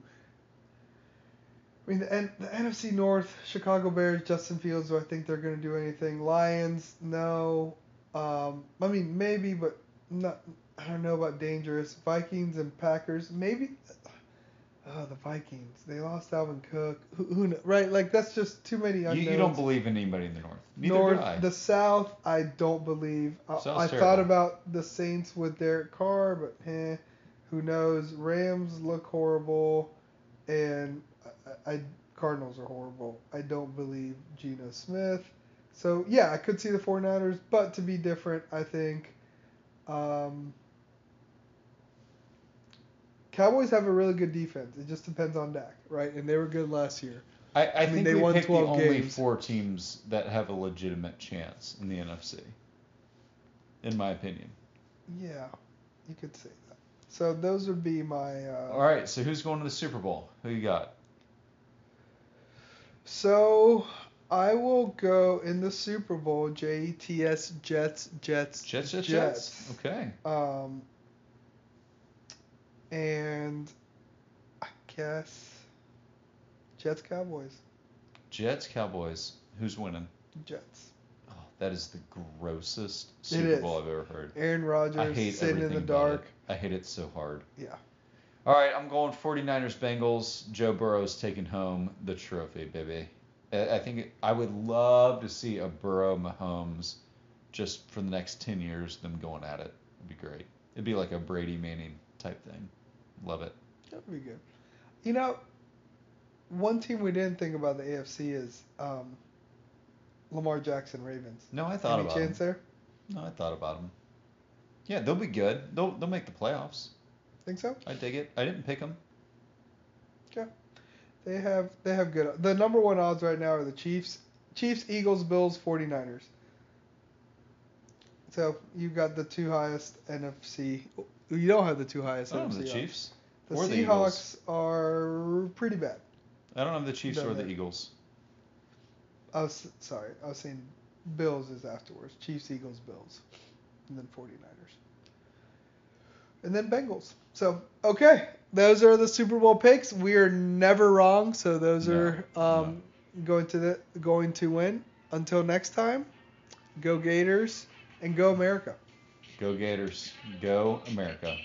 I mean the, the NFC North, Chicago Bears, Justin Fields, do I think they're going to do anything? Lions, no. Um, I mean maybe, but not. I don't know about dangerous. Vikings and Packers, maybe. Oh, the Vikings. They lost Dalvin Cook. Who, who kn- right? Like that's just too many
You,
unknowns.
you don't believe in anybody in the North. Neither
North,
do I.
the South, I don't believe. I, I thought about the Saints with Derek Carr, but eh, who knows? Rams look horrible, and I, I Cardinals are horrible. I don't believe Geno Smith. So yeah, I could see the 49ers, but to be different, I think. Um, Cowboys have a really good defense. It just depends on Dak, right? And they were good last year.
I, I,
mean,
think
they
we
won
picked the
12
only
games.
four teams that have a legitimate chance in the NFC. In my opinion.
Yeah, you could say that. So those would be my. Uh,
All right, so who's going to the Super Bowl? Who you got?
So I will go in the Super Bowl. J E T S Jets Jets
Jets, Jets, Jets. Okay.
Um. And I guess Jets Cowboys
Jets, Cowboys. Who's winning?
Jets.
Oh, that is the grossest Super. Bowl I've ever heard.
Aaron Rodgers
I hate
sitting in the dark.
I hate it so hard.
Yeah.
All right, I'm going 49ers Bengals. Joe Burrow's taking home the trophy, baby. I I think I would love to see a Burrow Mahomes just for the next 10 years, them going at it. It'd be great. It'd be like a Brady Manning type thing. Love it.
That would be good. You know, one team we didn't think about the AFC is um, Lamar Jackson Ravens.
No, I thought
Any
about
chance
them.
there?
No, I thought about them. Yeah, they'll be good. They'll they'll make the playoffs.
Think so?
I dig it. I didn't pick them.
Yeah, They have they have good. The number one odds right now are the Chiefs, Chiefs, Eagles, Bills, 49ers. So you got the two highest NFC. You don't have the two highest
I don't have the. Chiefs.
The
or the
Seahawks are pretty bad.
I don't have the Chiefs or the. Eagles.
I was sorry. I was saying Bills is afterwards. Chiefs, Eagles, Bills, and then 49ers. And then Bengals. So okay, those are the Super Bowl picks. We are never wrong. So those
No,
are um, going to the going to win. Until next time, go Gators and go America.
Go Gators. Go America.